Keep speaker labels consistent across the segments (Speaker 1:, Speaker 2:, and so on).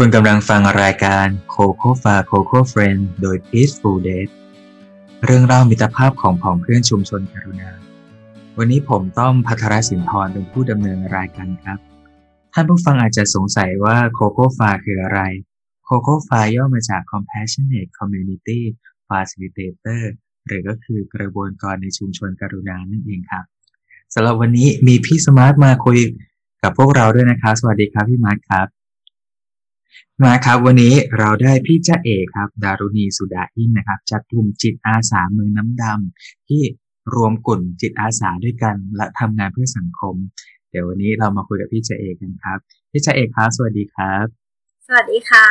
Speaker 1: คุณกำลังฟังรายการ Coco f a Coco Friend โดย Peaceful Date เรื่องเล่ามิตรภาพของผองเพื่อนชุมชนกรุณา วันนี้ผมต้อมพัทรสินทรเป็นผู้ดำเนินรายการครับ ท่านผู้ฟังอาจจะสงสัยว่า Coco f a คืออะไร Coco f a ย่อมาจาก Compassionate Community Facilitator หรือก็คือกระบวนการในชุมชนกรุณานั่นเองครับสำหรับวันนี้มีพี่สมาร์ทมาคุยกับพวกเราด้วยนะครับ สวัสดีครับพี่มาร์ทครับ มาครับวันนี้เราได้พี่จ้าเอกครับ ดารุณีสุดาอินนะครับ จากกลุ่มจิตอาสาเมืองน้ำดำที่รวมกลุ่มจิตอาสาด้วยกัน และทำงานเพื่อสังคม เดี๋ยววันนี้เรามาคุยกับพี่จ้าเอกกันครับ พี่จ้าเอกครับสวัสดีครับ
Speaker 2: สวัสดีค่ะ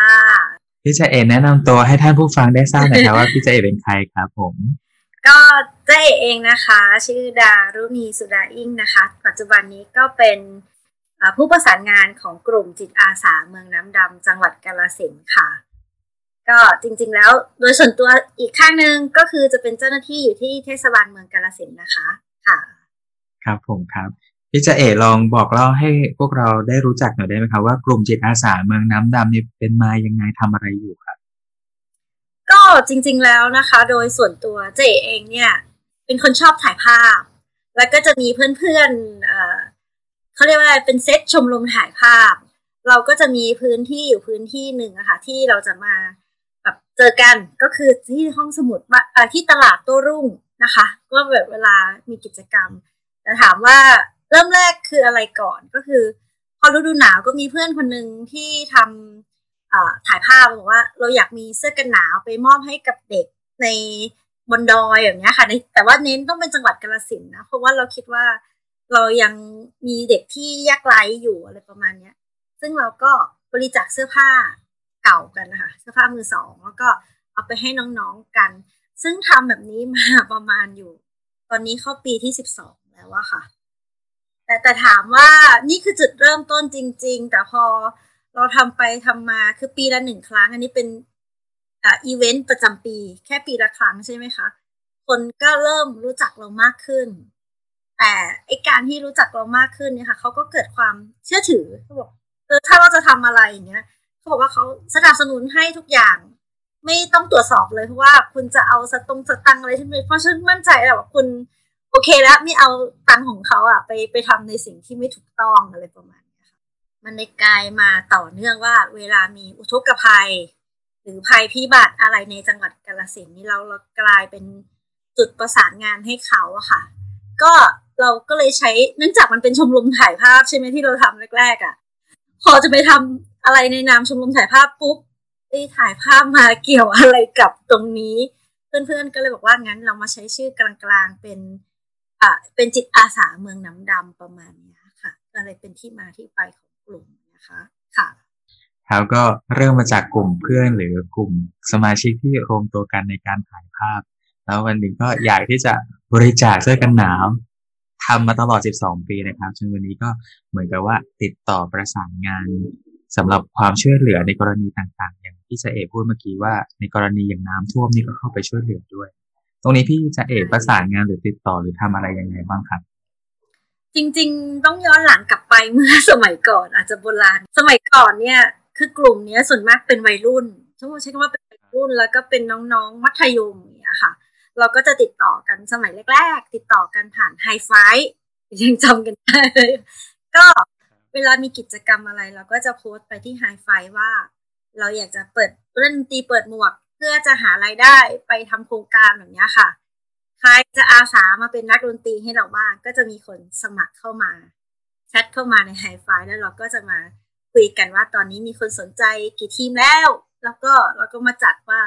Speaker 1: พี่จ้าเอกแนะนำตัวให้ท่านผู้ฟังได้ทราบหน่อยครับว่าพี่จ้าเอกเป็นใครครับผม
Speaker 2: ก็เจ๊เองนะคะ ชื่อดารุณีสุดาอิงนะคะ ปัจจุบันนี้ก็เป็น ผู้ประสานงานของกลุ่มจิตอาสาเมืองน้ำดำจังหวัดกาลสินค่ะ ก็จริงๆแล้วโดยส่วนตัวอีกข้างหนึ่งก็คือจะเป็นเจ้าหน้าที่อยู่ที่เทศบาลเมืองกาลสินนะคะค่ะ
Speaker 1: ครับผมครับพี่จะเอลองบอกเล่าให้พวกเราได้รู้จักหน่อยได้ไหมครับว่ากลุ่มจิตอาสาเมืองน้ำดำนี่เป็นมายังไงทำอะไรอยู่ครับ
Speaker 2: ก็จริงๆแล้วนะคะ โดยส่วนตัวเจเองเนี่ย เป็นคนชอบถ่ายภาพ แล้วก็จะมีเพื่อนๆ เขาเรียกว่าเป็นเซตชมรมถ่ายภาพ เราก็จะมีพื้นที่อยู่พื้นที่หนึ่งอะค่ะที่เราจะมาแบบเจอกันก็คือที่ห้องสมุดที่ตลาดโต้รุ่งนะคะก็แบบเวลามีกิจกรรมแต่ถามว่าเริ่มแรกคืออะไรก่อนก็คือ พอฤดูหนาวก็มีเพื่อนคนหนึ่งที่ทำถ่ายภาพบอกว่าเราอยากมีเสื้อกันหนาวไปมอบให้กับเด็กในบนดอยอย่างเงี้ยค่ะแต่ว่าเน้นต้องเป็นจังหวัดกาลสินนะเพราะว่าเราคิดว่า เรายังมีเด็กที่ยากไร้อยู่อะไรประมาณเนี้ย ซึ่งเราก็บริจาคเสื้อผ้าเก่ากันนะคะเสื้อผ้ามือสองแล้วก็เอาไปให้น้องๆกัน ซึ่งทำแบบนี้มาประมาณอยู่ ตอนนี้เข้าปีที่สิบสองแล้วว่าค่ะ แต่แต่ถามว่านี่คือจุดเริ่มต้นจริง ๆ แต่พอเราทำไปทำมาคือปีละหนึ่งครั้ง อันนี้เป็นอ่าอีเวนต์ประจำปี แค่ปีละครั้งใช่ไหมคะ คนก็เริ่มรู้จักเรามากขึ้น แต่ไอการที่รู้จักเรามากขึ้นเนี่ยค่ะเขาก็เกิดความเชื่อถือเขาบอกเออถ้าเราจะทำอะไรอย่างเงี้ยเขาบอกว่าเขาสนับสนุนให้ทุกอย่าง ไม่ต้องตรวจสอบเลยเพราะว่าคุณจะเอาสตงสตังอะไรที่ไม่เพราะฉันมั่นใจแหละว่าคุณโอเคแล้วไม่เอาตังของเขาอะไปไปทำในสิ่งที่ไม่ถูกต้องอะไรประมาณนี้ค่ะมันในกลายมาต่อเนื่องว่า เวลามีอุทกภัย หรือภัยพิบัติอะไรในจังหวัดกาลสินนี่เราเรากลายเป็นจุดประสานงานให้เขาอะค่ะ ก็ เราก็เลยใช้เนื่องจากมันเป็นชมรมถ่ายภาพใช่ไหมที่เราทำแรกๆอะพอจะไปทำอะไรในนามชมรมถ่ายภาพปุ๊บไอ้ถ่ายภาพมาเกี่ยวอะไรกับตรงนี้ เพื่อนๆก็เลยบอกว่างั้นเรามาใช้ชื่อกลางๆเป็นอ่าเป็นจิตอาสาเมืองน้ำดำประมาณนี้ค่ะก็เลยเป็นที่มาที่ไปของกลุ่มนะคะค่ะ
Speaker 1: ครับก็เริ่มมาจากกลุ่มเพื่อนหรือกลุ่มสมาชิกที่รวมตัวกันในการถ่ายภาพ แล้ววันหนึ่งก็อยากที่จะบริจาคเสื้อกันหนาว ทำมาตลอด 12 ปีนะครับจนวันนี้ก็เหมือนกับว่าติดต่อประสานงานสำหรับความช่วยเหลือในกรณีต่างๆ อย่างที่จะเอกพูดเมื่อกี้ว่า ในกรณีอย่างน้ำท่วมนี่ก็เข้าไปช่วยเหลือด้วย ตรงนี้พี่จะเอกประสานงานหรือติดต่อหรือทำอะไรยังไงบ้างครับ
Speaker 2: จริง ๆ ต้องย้อนหลังกลับไปเมื่อสมัยก่อนอาจจะโบราณ สมัยก่อนเนี่ย คือกลุ่มนี้ส่วนมากเป็นวัยรุ่นช่วงใช้คำว่าเป็นวัยรุ่นแล้วก็เป็นน้องๆมัธยมเนี่ยค่ะ เราก็จะติดต่อกันสมัยแรก ๆ ติดต่อกันผ่านไฮไฟยังจำกันได้ก็เวลามีกิจกรรมอะไร เราก็จะโพสต์ไปที่ไฮไฟว่า เราอยากจะเปิดเล่นตีเปิดหมวก เพื่อจะหารายได้ไปทำโครงการแบบนี้ค่ะใครจะอาสามาเป็นนักดนตรีให้เราบ้างก็จะมีคนสมัครเข้ามาแชทเข้ามาในไฮไฟแล้วเราก็จะมาคุยกันว่าตอนนี้มีคนสนใจกี่ทีมแล้ว แล้วก็เราก็มาจัดว่า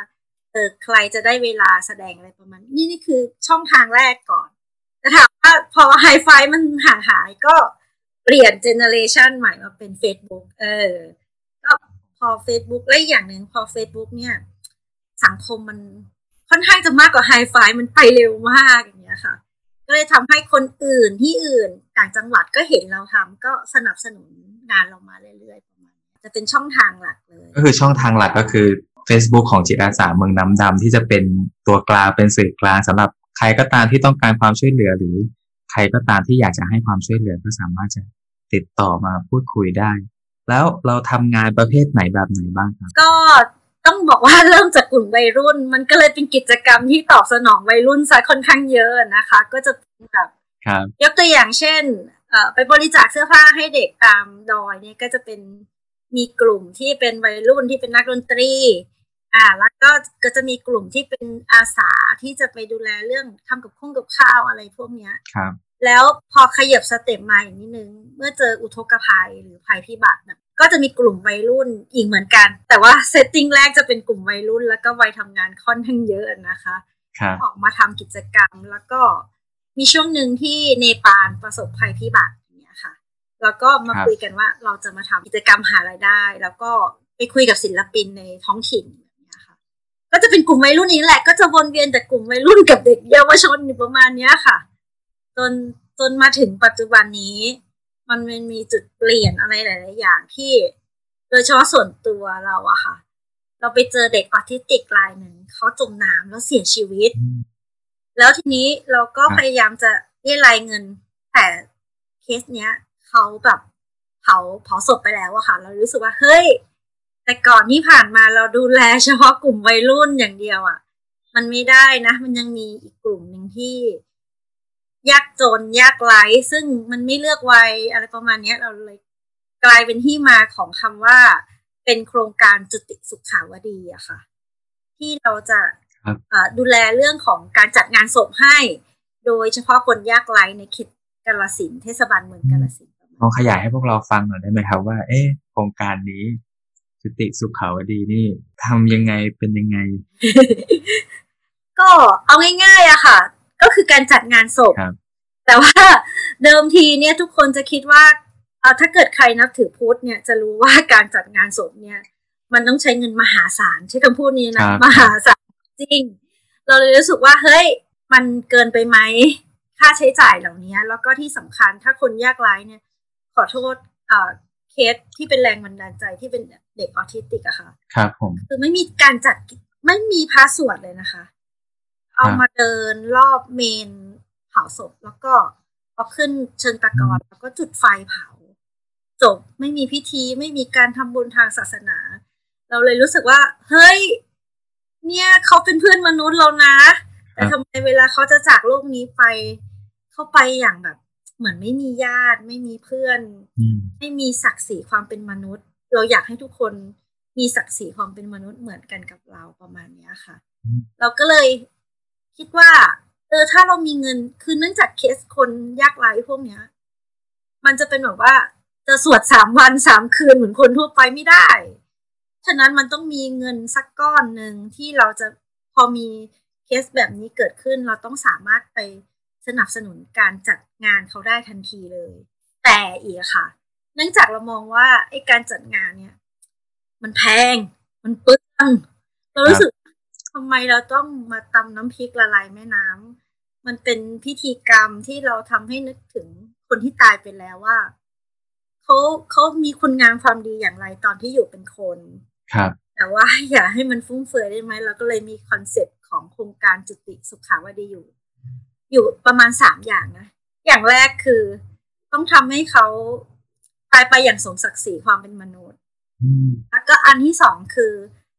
Speaker 2: เออใครจะได้เวลาแสดงอะไรประมาณนี่นี่คือช่องทางแรกก่อนแต่ถามว่าพอไฮไฟมันห่างหายก็เปลี่ยนเจเนอเรชันใหม่มาเป็น Facebook เออก็พอ Facebook และอย่างหนึ่งพอ Facebook เนี่ย สังคมมันค่อนข้างจะมากกว่าไฮไฟมันไปเร็วมากอย่างเงี้ยค่ะ ก็เลยทำให้คนอื่นที่อื่นต่างจังหวัดก็เห็นเราทำก็สนับสนุนงานเรามาเรื่อยๆประมาณจะเป็นช่องทางหลักเลย
Speaker 1: ก็คือช่องทางหลักก็คือ Facebook ของจิตอาสาเมืองน้ำดำที่จะเป็นตัวกลางเป็นสื่อกลางสำหรับใครก็ตามที่ต้องการความช่วยเหลือหรือใครก็ตามที่อยากจะให้ความช่วยเหลือก็สามารถจะติดต่อมาพูดคุยได้ แล้วเราทำงานประเภทไหนแบบไหนบ้างครับ
Speaker 2: ก็ต้องบอกว่าเริ่มจากกลุ่มวัยรุ่น มันก็เลยเป็นกิจกรรมที่ตอบสนองวัยรุ่นซะค่อนข้างเยอะนะคะ ก็จะเป็นแบบ
Speaker 1: ครับ
Speaker 2: ยกตัวอย่างเช่นเอ่อไปบริจาคเสื้อผ้าให้เด็กตามดอยเนี่ยก็จะเป็นมีกลุ่มที่เป็นวัยรุ่นที่เป็นนักดนตรี อ่าแล้วก็ก็จะมีกลุ่มที่เป็นอาสาที่จะไปดูแลเรื่องทำกับข้องกับข้าวอะไรพวกเนี้ย
Speaker 1: ครับ
Speaker 2: แล้วพอขยับ step มาอีกนิดนึง เมื่อเจออุทกภัยหรือภัยพิบัติเนี่ยก็จะมีกลุ่มวัยรุ่นอีกเหมือนกัน แต่ว่า setting แรกจะเป็นกลุ่มวัยรุ่น แล้วก็วัยทำงานค่อนข้างเยอะนะคะ
Speaker 1: ครับ
Speaker 2: ออกมาทำกิจกรรมแล้วก็มีช่วงหนึ่งที่เนปาลประสบภัยพิบัติอย่างเงี้ยค่ะ แล้วก็มา
Speaker 1: ครับ
Speaker 2: คุยกันว่าเราจะมาทำกิจกรรมหารายได้ แล้วก็ไปคุยกับศิลปินในท้องถิ่นแบบเนี้ยค่ะ ก็จะเป็นกลุ่มวัยรุ่นนี้แหละ ก็จะวนเวียนแต่กลุ่มวัยรุ่นกับเด็กเยาวชนอยู่ประมาณเนี้ยค่ะ จนจนมาถึงปัจจุบันนี้ มันมันมีจุดเปลี่ยนอะไรหลาย ๆ อย่างที่ โดยเฉพาะส่วนตัวเราอะค่ะ เราไปเจอเด็กออทิสติกรายหนึ่งเขาจมน้ำแล้วเสียชีวิต
Speaker 1: อืม
Speaker 2: แล้วทีนี้เราก็
Speaker 1: ครับ
Speaker 2: พยายามจะเรียรายเงิน แต่เคสเนี้ยเขาแบบเผาเผาศพไปแล้วอะค่ะ เรารู้สึกว่าเฮ้ย แต่ก่อนที่ผ่านมาเราดูแลเฉพาะกลุ่มวัยรุ่นอย่างเดียวอะมันไม่ได้นะ มันยังมีอีกกลุ่มหนึ่งที่ยากจนยากไร้ซึ่งมันไม่เลือกวัยอะไรประมาณเนี้ยเราเลยกลายเป็นที่มาของคำว่าเป็นโครงการจุติสุขาวดีอะค่ะ ที่เราจะ
Speaker 1: ครับ
Speaker 2: เอ่อดูแลเรื่องของการจัดงานศพให้ โดยเฉพาะคนยากไร้ในเขตกาลสินธุ์เทศบาลเมืองกาลสินธุ์ประมาณ
Speaker 1: ลองขยายให้พวกเราฟังหน่อยได้ไหมครับว่า เอ๊ะโครงการนี้ จุติสุขาวดีนี่ทำยังไงเป็นยังไง
Speaker 2: ก็เอาง่ายๆอะค่ะ ก็คือการจัดงานศพ
Speaker 1: ครับ
Speaker 2: แต่ว่าเดิมทีเนี่ยทุกคนจะคิดว่าเอ่อถ้าเกิดใครนับถือพุทธเนี่ยจะรู้ว่าการจัดงานศพเนี่ย มันต้องใช้เงินมหาศาลใช้คำพูดนี้
Speaker 1: ค
Speaker 2: นะ
Speaker 1: รับ
Speaker 2: มหาศาลจริง เราเลยรู้สึกว่าเฮ้ยมันเกินไปไหมค่าใช้จ่ายเหล่านี้แล้วก็ที่สำคัญถ้าคนยากไร้เนี่ย ขอโทษ เอ่อเคสที่เป็นแรงบันดาลใจที่เป็นเด็กออทิสติกอะค่ะ
Speaker 1: ครับผม
Speaker 2: คือไม่มีการจัดไม่มีพระสวดเลยนะคะ เอามาเดินรอบเมนเผาศพแล้วก็เอาขึ้นเชิงตะกอนแล้วก็จุดไฟเผา จบไม่มีพิธีไม่มีการทำบุญทางศาสนา เราเลยรู้สึกว่า เฮ้ย เนี่ยเขาเป็นเพื่อนมนุษย์เรานะ แต่ทำไมเวลาเขาจะจากโลกนี้ไป เข้าไปอย่างแบบ เหมือนไม่มีญาติ ไม่มีเพื่อน
Speaker 1: อืม
Speaker 2: ไม่มีศักดิ์ศรีความเป็นมนุษย์ เราอยากให้ทุกคนมีศักดิ์ศรีความเป็นมนุษย์เหมือนกันกับเราประมาณเนี้ยค่ะ
Speaker 1: อืม
Speaker 2: เราก็เลยคิดว่าเออถ้าเรามีเงินคือเนื่องจากเคสคนยากไร้พวกเนี้ย มันจะเป็นแบบว่าจะสวดสามวันสามคืนเหมือนคนทั่วไปไม่ได้ ฉะนั้นมันต้องมีเงินสักก้อนหนึ่งที่เราจะพอมีเคสแบบนี้เกิดขึ้น เราต้องสามารถไป สนับสนุนการจัดงานเขาได้ทันทีเลย แต่อีกอะค่ะ เนื่องจากเรามองว่าไอ้การจัดงานเนี่ย มันแพง มันเปลืองเรารู้สึกทำไมเราต้องมาตำน้ำพริกละลายแม่น้ำมันเป็นพิธีกรรมที่เราทำให้นึกถึงคนที่ตายไปแล้วว่าเขาเขามีคุณงามความดีอย่างไรตอนที่อยู่เป็นคน
Speaker 1: ครับ
Speaker 2: แต่ว่าอย่าให้มันฟุ่มเฟือยได้ไหมเราก็เลยมี concept ของโครงการจุติสุขาวดีอยู่ อยู่ประมาณสามอย่างนะ อย่างแรกคือต้องทำให้เขาตายไปอย่างสมศักดิ์ศรีความเป็นมนุษย์
Speaker 1: อืม
Speaker 2: แล้วก็อันที่สองคือ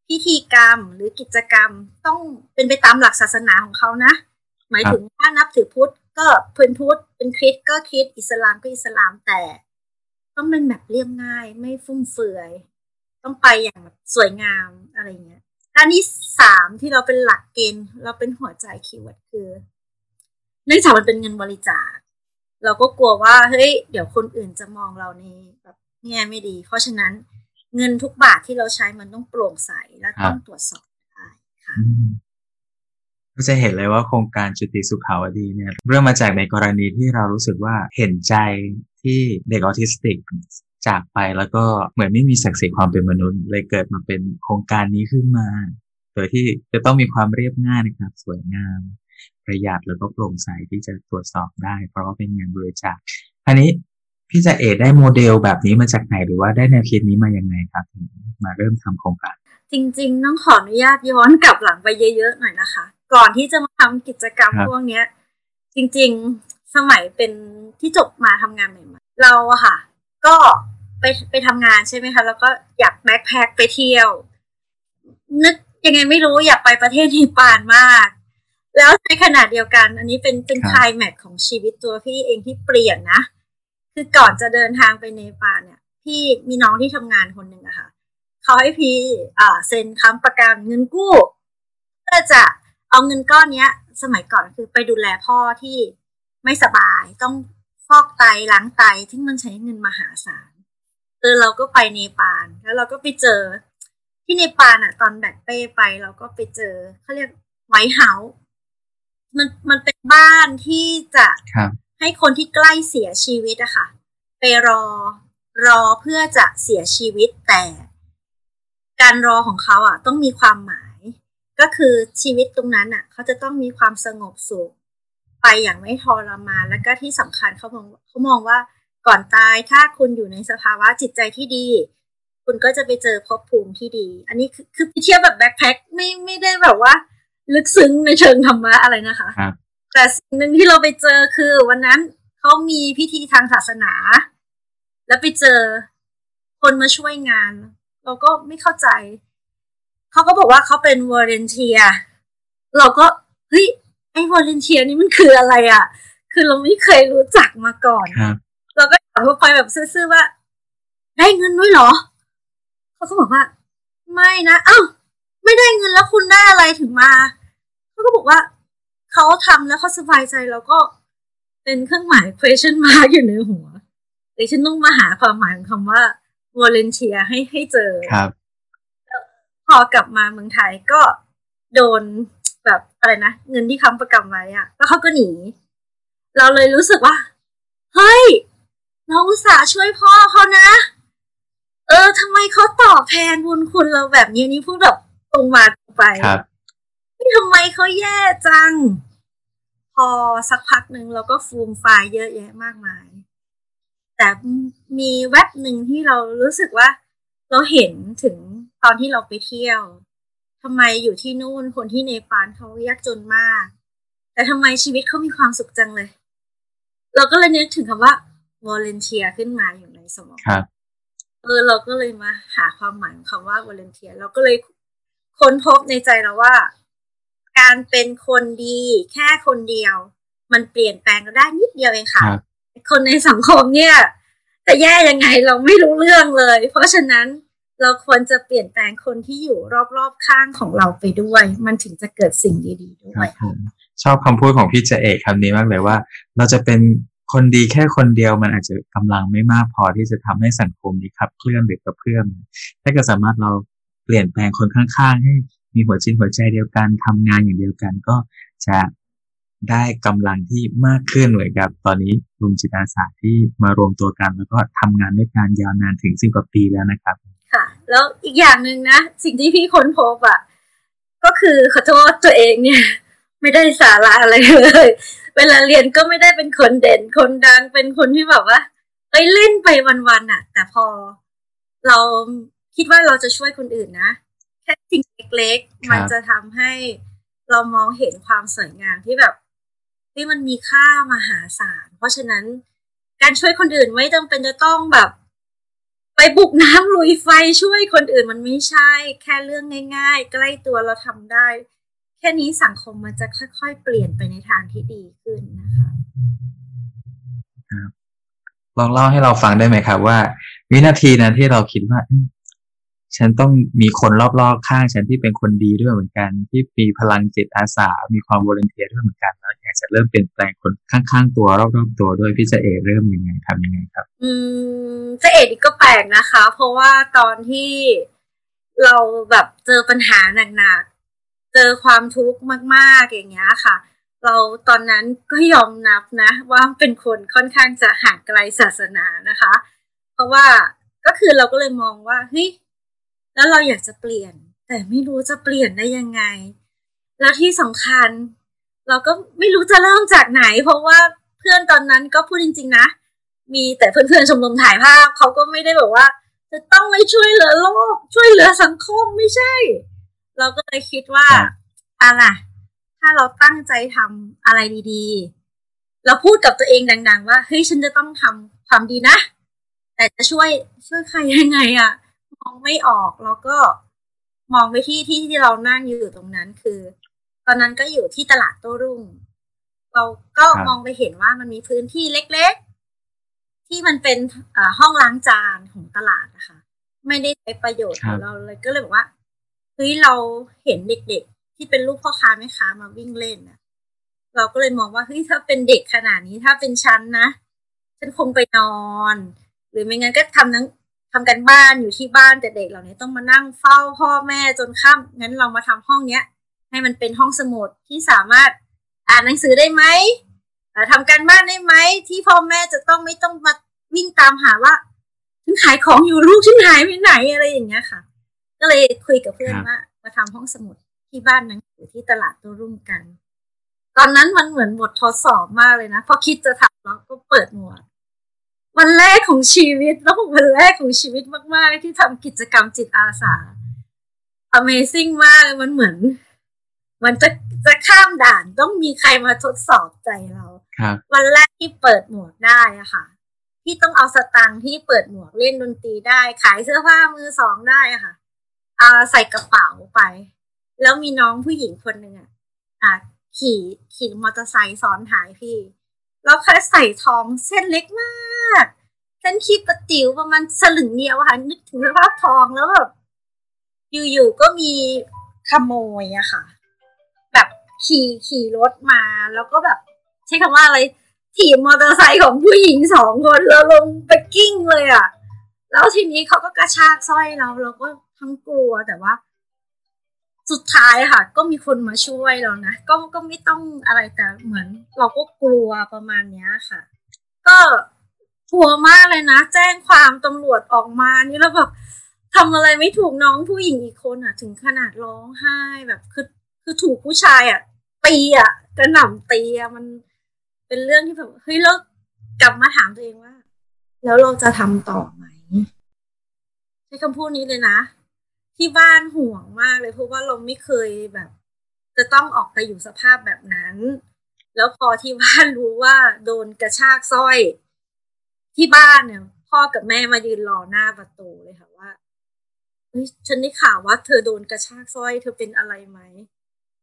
Speaker 2: พิธีกรรมหรือกิจกรรมต้องเป็นไปตามหลักศาสนาของเขานะ หมายถึงถ้านับถือพุทธก็เป็นพุทธเป็นคริสต์ก็คริสต์อิสลามก็อิสลามแต่ต้องเป็นแบบเรียบง่ายไม่ฟุ่มเฟือย ต้องไปอย่างแบบสวยงามอะไรเงี้ยด้านที่สามที่เราเป็นหลักเกณฑ์เราเป็นหัวใจ keyword คือ เนื่องจากมันเป็นเงินบริจาค เราก็กลัวว่าเฮ้ยเดี๋ยวคนอื่นจะมองเราในแบบแง่ไม่ดี เพราะฉะนั้นเงินทุกบาทที่เราใช้มันต้องโปร่งใสและต้องตรวจสอบได้ค่ะ
Speaker 1: ก็จะเห็นเลยว่าโครงการจุติสุขาวดีเนี่ยเริ่มมาจากในกรณีที่เรารู้สึกว่าเห็นใจที่เด็กออทิสติกจากไปแล้วก็เหมือนไม่มีศักดิ์ศรีความเป็นมนุษย์ เลยเกิดมาเป็นโครงการนี้ขึ้นมา โดยที่จะต้องมีความเรียบง่ายนะครับ สวยงาม ประหยัดแล้วก็โปร่งใสที่จะตรวจสอบได้ เพราะว่าเป็นเงินบริจาคอันนี้พี่จะเอได้โมเดลแบบนี้มาจากไหนหรือว่าได้แนวคิดนี้มายังไงครับถึงมาเริ่มทำโครงการ
Speaker 2: จริง ๆ ต้องขออนุญาตย้อนกลับหลังไปเยอะๆหน่อยนะคะ ก่อนที่จะมาทำกิจกรรม
Speaker 1: ครับ
Speaker 2: พวกเนี้ย จริง ๆสมัยเป็นที่จบมาทำงานใหม่ๆเราอะค่ะ ก็ไปไปทำงานใช่ไหมคะแล้วก็อยากแบ็คแพคไปเที่ยว นึกยังไงไม่รู้อยากไปประเทศเนปาลมาก แล้วในขณะเดียวกัน อันนี้เป็นเป็นคลายแม็กของชีวิตตัวพี่เองที่เปลี่ยนนะ คือก่อนจะเดินทางไปเนปาลเนี่ย พี่มีน้องที่ทำงานคนหนึ่งอะค่ะเขาให้พี่อ่าเซ็นค้ำประกันเงินกู้เพื่อจะเอาเงินก้อนเนี้ย สมัยก่อนคือไปดูแลพ่อที่ไม่สบายต้องฟอกไตล้างไตที่มันใช้เงินมหาศาลเออเราก็ไปเนปาลแล้วเราก็ไปเจอที่เนปาลอะตอนแบกเป้ไป เราก็ไปเจอเขาเรียกไวท์เฮาส์ มันมันเป็นบ้านที่จะ
Speaker 1: ครับ
Speaker 2: ให้คนที่ใกล้เสียชีวิตอะค่ะ ไปรอรอเพื่อจะเสียชีวิตแต่ การรอของเขาอะต้องมีความหมาย ก็คือชีวิตตรงนั้นอะเขาจะต้องมีความสงบสุขไปอย่างไม่ทรมานแล้วก็ที่สำคัญเขามองเขามองว่าก่อนตายถ้าคุณอยู่ในสภาวะจิตใจที่ดี คุณก็จะไปเจอภพภูมิที่ดี อันนี้คือคือไปเที่ยวแบบ backpack ไม่ไม่ได้แบบว่า ลึกซึ้งในเชิงธรรมะอะไรนะคะ
Speaker 1: ครับ
Speaker 2: แต่สิ่งหนึ่งที่เราไปเจอคือ วันนั้นเขามีพิธีทางศาสนา แล้วไปเจอคนมาช่วยงาน เราก็ไม่เข้าใจ เขาก็บอกว่าเขาเป็น volunteer เราก็เฮ้ยไอ้ volunteer นี่มันคืออะไรอะค่ะ คือเราไม่เคยรู้จักมาก่อน
Speaker 1: ครับ
Speaker 2: เราก็ถามเขาไปแบบซื่อๆว่า ได้เงินด้วยเหรอเขาก็บอกว่า ไม่นะ เอ้าไม่ได้เงินแล้วคุณได้อะไรถึงมา เขาก็บอกว่าเขาทำแล้วเขาสบายใจแล้วก็เป็นเครื่องหมาย question mark อยู่ในหัวเดี๋ยวฉันต้องมาหาความหมายของคำว่า volunteer ให้ให้เจอ
Speaker 1: ครับ
Speaker 2: พอกลับมาเมืองไทยก็โดนแบบอะไรนะเงินที่ค้ำประกันไว้อะแล้วเขาก็หนี เราเลยรู้สึกว่า เฮ้ยเราอุตส่าห์ช่วยพ่อเขานะ เออทำไมเขาตอบแทนบุญคุณเราแบบนี้นี่พูดแบบตรงมาตรงไป
Speaker 1: ครับ
Speaker 2: ทำไมเขาแย่จัง พอสักพักหนึ่งเราก็ฟูมไฟล์เยอะแยะมากมาย แต่มีแว็บหนึ่งที่เรารู้สึกว่า เราเห็นถึงตอนที่เราไปเที่ยวทำไมอยู่ที่นู่นคนที่เนปาลเขายากจนมาก แต่ทำไมชีวิตเขามีความสุขจังเลย เราก็เลยนึกถึงคำว่า volunteer ขึ้นมาอยู่ในสมอง
Speaker 1: ครับ
Speaker 2: เออเราก็เลยมาหาความหมายของคำว่า volunteer เราก็เลยค้นพบในใจเราว่า การเป็นคนดีแค่คนเดียว มันเปลี่ยนแปลงเราได้นิดเดียวเอง
Speaker 1: ค
Speaker 2: ค่ะ
Speaker 1: รับ
Speaker 2: คนในสังคมเนี่ยจะแย่ยังไงเราไม่รู้เรื่องเลย เพราะฉะนั้นเราควรจะเปลี่ยนแปลงคนที่อยู่รอบๆข้างของเราไปด้วย มันถึงจะเกิดสิ่งดีๆด้
Speaker 1: ควรั
Speaker 2: ย
Speaker 1: บผมชอบคำพูดของพี่เจเอกคำนี้มากเลยว่า เราจะเป็นคนดีแค่คนเดียวมันอาจจะกำลังไม่มากพอที่จะทำให้สังคมนี้ขับเคลื่อนหรือกระเพื่อมถ้าเกิดสามารถเราเปลี่ยนแปลงคนข้างๆ ให้ มีหัวจิตหัวใจเดียวกันทำงานอย่างเดียวกันก็จะได้กำลังที่มากขึ้นเหมือนกับ ตอนนี้กลุ่มจิตอาสาที่มารวมตัวกัน แล้วก็ทำงานด้วยกันยาวนานถึงสิบกว่าปีแล้วนะครับ
Speaker 2: ค่ะ แล้วอีกอย่างหนึ่งนะ สิ่งที่พี่ค้นพบอะก็คือขอโทษตัวเองเนี่ย ไม่ได้สาระอะไรเลย เวลาเรียนก็ไม่ได้เป็นคนเด่นคนดังเป็นคนที่แบบว่าเอ้ยเล่นไปวันๆอะ แต่พอเราคิดว่าเราจะช่วยคนอื่นนะ ค่สิ่งเล็ก
Speaker 1: ครับ
Speaker 2: ๆมันจะทำให้เรามองเห็นความสวยงามที่แบบที่มันมีค่ามหาศาล เพราะฉะนั้นการช่วยคนอื่นไม่จำเป็นจะต้องแบบ ไปบุกน้ำลุยไฟช่วยคนอื่นมันไม่ใช่ แค่เรื่องง่าย ๆ ใกล้ตัวเราทำได้ แค่นี้สังคมมันจะค่อย ๆ เปลี่ยนไปในทางที่ดีขึ้นนะคะ
Speaker 1: ลองเล่าให้เราฟังได้ไหมครับว่า วินาทีนั้นที่เราคิดว่าอืม ฉันต้องมีคนรอบๆข้างฉันที่เป็นคนดีด้วยเหมือนกัน ที่มีพลังจิตอาสา มีความวอลเทียด้วยเหมือนกันแล้วอยากจะเริ่มเปลี่ยนแปลงคนข้างๆตัวรอบๆตัวด้วยพี่เจะเอเริ่มยังไงทำยังไงครับ
Speaker 2: อืมเจะเอ็ดอีกก็แปลกนะคะ เพราะว่าตอนที่เราแบบเจอปัญหาหนักๆเจอความทุกข์มากๆอย่างเงี้ยค่ะ เราตอนนั้นก็ยอมนับนะ ว่าเป็นคนค่อนข้างจะห่างไกลศาสนานะคะ เพราะว่าก็คือเราก็เลยมองว่าเฮ้ย แล้วเราอยากจะเปลี่ยน แต่ไม่รู้จะเปลี่ยนได้ยังไง แล้วที่สำคัญ เราก็ไม่รู้จะเริ่มจากไหน เพราะว่าเพื่อนตอนนั้นก็พูดจริง ๆ นะ มีแต่เพื่อนๆชมรมถ่ายภาพเขาก็ไม่ได้แบบว่า จะต้องไม่ช่วยเหลือโลก ช่วยเหลือสังคมไม่ใช่ เราก็เลยคิดว่า
Speaker 1: ครับ
Speaker 2: อะไรถ้าเราตั้งใจทำอะไรดีๆ เราพูดกับตัวเองดัง ๆ ว่าเฮ้ยฉันจะต้องทำความดีนะ แต่จะช่วยช่วยใครยังไงอะมอง ไม่ออกแล้วก็มองไปที่ที่ที่เรานั่งอยู่ตรงนั้นคือ ตอนนั้นก็อยู่ที่ตลาดโต้รุ่ง เราก็มองไปเห็นว่ามันมีพื้นที่เล็กๆ ที่มันเป็นห้องล้างจานของตลาดนะคะ ไม่ได้ใช้ประโยชน์เราเลยก็เลยบอกว่าเฮ้ยเราเห็นเด็กๆ ที่เป็นลูกพ่อค้าแม่ค้ามาวิ่งเล่นอะเราก็เลยมองว่าเฮ้ยถ้าเป็นเด็กขนาดนี้ถ้าเป็นชั้นนะฉันคงไปนอน หรือไม่งั้นก็ทำนั้ง ทำกันบ้านอยู่ที่บ้านแต่เด็กเหล่านี้ต้องมานั่งเฝ้าพ่อแม่จนค่ำงั้นเรามาทำห้องเนี้ย ให้มันเป็นห้องสมุดที่สามารถอ่านหนังสือได้ไหมทำการบ้านได้ไหมที่พ่อแม่จะต้องไม่ต้องมาวิ่งตามหาว่าฉันขายของอยู่ลูกฉันหายไปไหนอะไรอย่างเงี้ยค่ะ ก็เลยคุยกับเพื่อนว่ามาทำห้องสมุดที่บ้านหนังสือที่ตลาดตัวรุ่งกัน ตอนนั้นมันเหมือนบททดสอบมากเลยนะพอคิดจะทำแล้วก็เปิดหมวด วันแรกของชีวิต แล้ววันแรกของชีวิตมาก ๆ ที่ทำกิจกรรมจิตอาสา Amazing มากมันเหมือน มันจะจะข้ามด่านต้องมีใครมาทดสอบใจเราวันแรกที่เปิดหมวกได้อะค่ะ ที่ต้องเอาสตังค์ที่เปิดหมวกเล่นดนตรีได้ ขายเสื้อผ้ามือสองได้อะค่ะเอาใส่กระเป๋าไป แล้วมีน้องผู้หญิงคนหนึ่งอะอะขี่ขี่มอเตอร์ไซค์ซ้อนท้ายพี่ แล้วค่ใส่ทองเส้นเล็กมากเส้นคีบประติ๋วประมาณสลึงเดียวค่ะ นึกถึงสภาพทองแล้วแบบอยู่ๆก็มีขโมยอะค่ะ แบบขี่ขี่รถมาแล้วก็แบบ ใช้คำว่าอะไรถีบมอเตอร์ไซค์ของผู้หญิงสองคนแล้วลงไปกิ้งเลยอะแล้วทีนี้เขาก็กระชากสร้อยเราเราก็ทั้งกลัวแต่ว่า สุดท้ายค่ะ ก็มีคนมาช่วยเรานะก็ก็ไม่ต้องอะไรแต่เหมือน เราก็กลัวประมาณเนี้ยค่ะ ก็กลัวมากเลยนะ แจ้งความตำรวจออกมานี่แล้วแบบทำอะไรไม่ถูกน้องผู้หญิงอีกคนอะ ถึงขนาดร้องไห้แบบคือคือถูกผู้ชายอะตีอะกระหน่ำตีอะมันเป็นเรื่องที่แบบเฮ้ยแล้วกลับมาถามตัวเองว่า แล้วเราจะทำต่อไหมใช้คำพูดนี้เลยนะ ที่บ้านห่วงมากเลยเพราะว่าเราไม่เคยแบบ จะต้องออกไปอยู่สภาพแบบนั้น แล้วพอที่บ้านรู้ว่าโดนกระชากสร้อย ที่บ้านเนี่ย พ่อกับแม่มายืนรอหน้าประตูเลยค่ะว่าเฮ้ยฉันได้ข่าวว่าเธอโดนกระชากสร้อย เธอเป็นอะไรไหม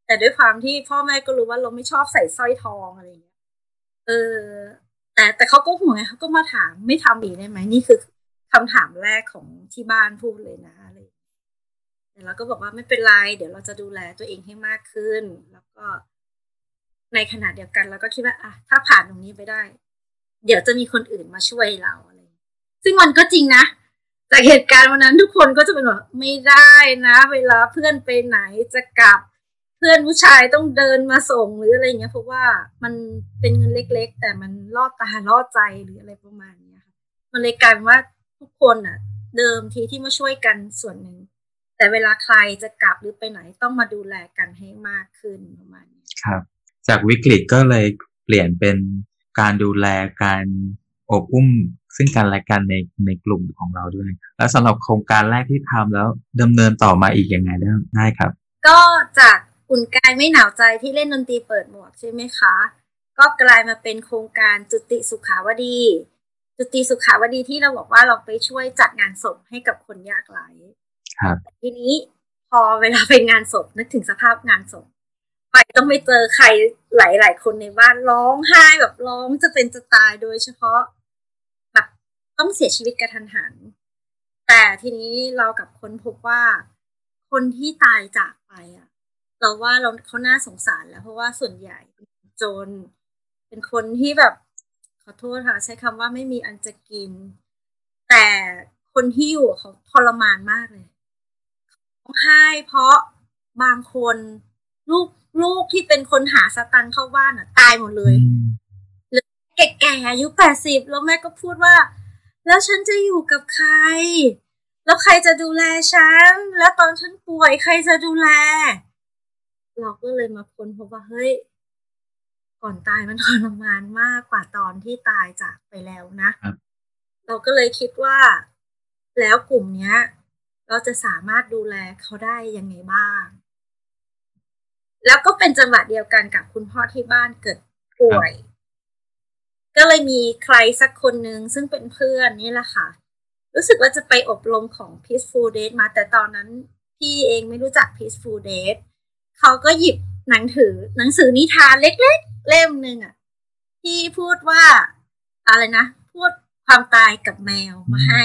Speaker 2: แต่ด้วยความที่พ่อแม่ก็รู้ว่าเราไม่ชอบใส่สร้อยทองอะไรอย่างเงี้ยเออ แต่แต่เขาก็ห่วงไงเขาก็มาถามไม่ทำอีกได้ไหมนี่คือคำถามแรกของที่บ้านพูดเลยนะอะไร แต่เราก็บอกว่าไม่เป็นไร เดี๋ยวเราจะดูแลตัวเองให้มากขึ้น แล้วก็ในขณะเดียวกันเราก็คิดว่าอะถ้าผ่านตรงนี้ไปได้ เดี๋ยวจะมีคนอื่นมาช่วยเราอะไร ซึ่งมันก็จริงนะ จากเหตุการณ์วันนั้นทุกคนก็จะเป็นแบบไม่ได้นะ เวลาเพื่อนไปไหนจะกลับ เพื่อนผู้ชายต้องเดินมาส่งหรืออะไรเงี้ยเพราะว่ามันเป็นเงินเล็ก ๆ แต่มันลอดตาลอดใจหรืออะไรประมาณนี้ค่ะมันเลยกลายเป็นว่าทุกคนอะ เดิมทีที่มาช่วยกันส่วนหนึ่ง แต่เวลาใครจะกลับหรือไปไหนต้องมาดูแลกันให้มากขึ้นประมาณนี้
Speaker 1: ครับ จากวิกฤตก็เลยเปลี่ยนเป็นการดูแลการอบอุ้มซึ่งกันและกันในในกลุ่มของเราด้วย แล้วสำหรับโครงการแรกที่ทำแล้วดำเนินต่อมาอีกยังไงได้ได้ครับ
Speaker 2: ก็จากอุ่นกายไม่หนาวใจที่เล่นดนตรีเปิดหมวกใช่ไหมคะ ก็กลายมาเป็นโครงการจุติสุขาวดี จุติสุขาวดีที่เราบอกว่าเราไปช่วยจัดงานศพให้กับคนยากไร้
Speaker 1: ครับ
Speaker 2: ทีนี้พอเวลาไปงานศพนึกถึงสภาพงานศพ ไปต้องไปเจอใครหลาย ๆ คนในบ้านร้องไห้แบบร้องจะเป็นจะตายโดยเฉพาะแบบต้องเสียชีวิตกระทันหัน แต่ทีนี้เรากับคนพบว่าคนที่ตายจากไปอะ เราว่าเราเขาน่าสงสารแล้ว เพราะว่าส่วนใหญ่จน เป็นคนที่แบบขอโทษค่ะใช้คำว่าไม่มีอันจะกิน แต่คนที่อยู่เขาทรมานมากเลย องไห้ เพราะบางคนลูกลูกที่เป็นคนหาสตังค์เข้าบ้านอะ ตายหมดเลยหรือแก่ๆอายุแปดสิบแล้วแม่ก็พูดว่า แล้วฉันจะอยู่กับใคร แล้วใครจะดูแลฉัน แล้วตอนฉันป่วยใครจะดูแล เราก็เลยมาค้นพบว่าเฮ้ย ก่อนตายมันทรมานมากกว่าตอนที่ตายจากไปแล้วนะ เราก็เลยคิดว่า แล้วกลุ่มเนี้ย เราจะสามารถดูแลเขาได้ยังไงบ้าง แล้วก็เป็นจังหวะเดียวกันกับคุณพ่อที่บ้านเกิดป่วย ก็เลยมีใครสักคนหนึ่งซึ่งเป็นเพื่อนนี่แหละค่ะ รู้สึกว่าจะไปอบรมของ Peaceful Date มาแต่ตอนนั้นพี่เองไม่รู้จัก Peaceful Date เขาก็หยิบหนังถือหนังสือนิทานเล็กๆ เล่มหนึ่งอะที่พูดว่าอะไรนะ พูดความตายกับแมวมาให้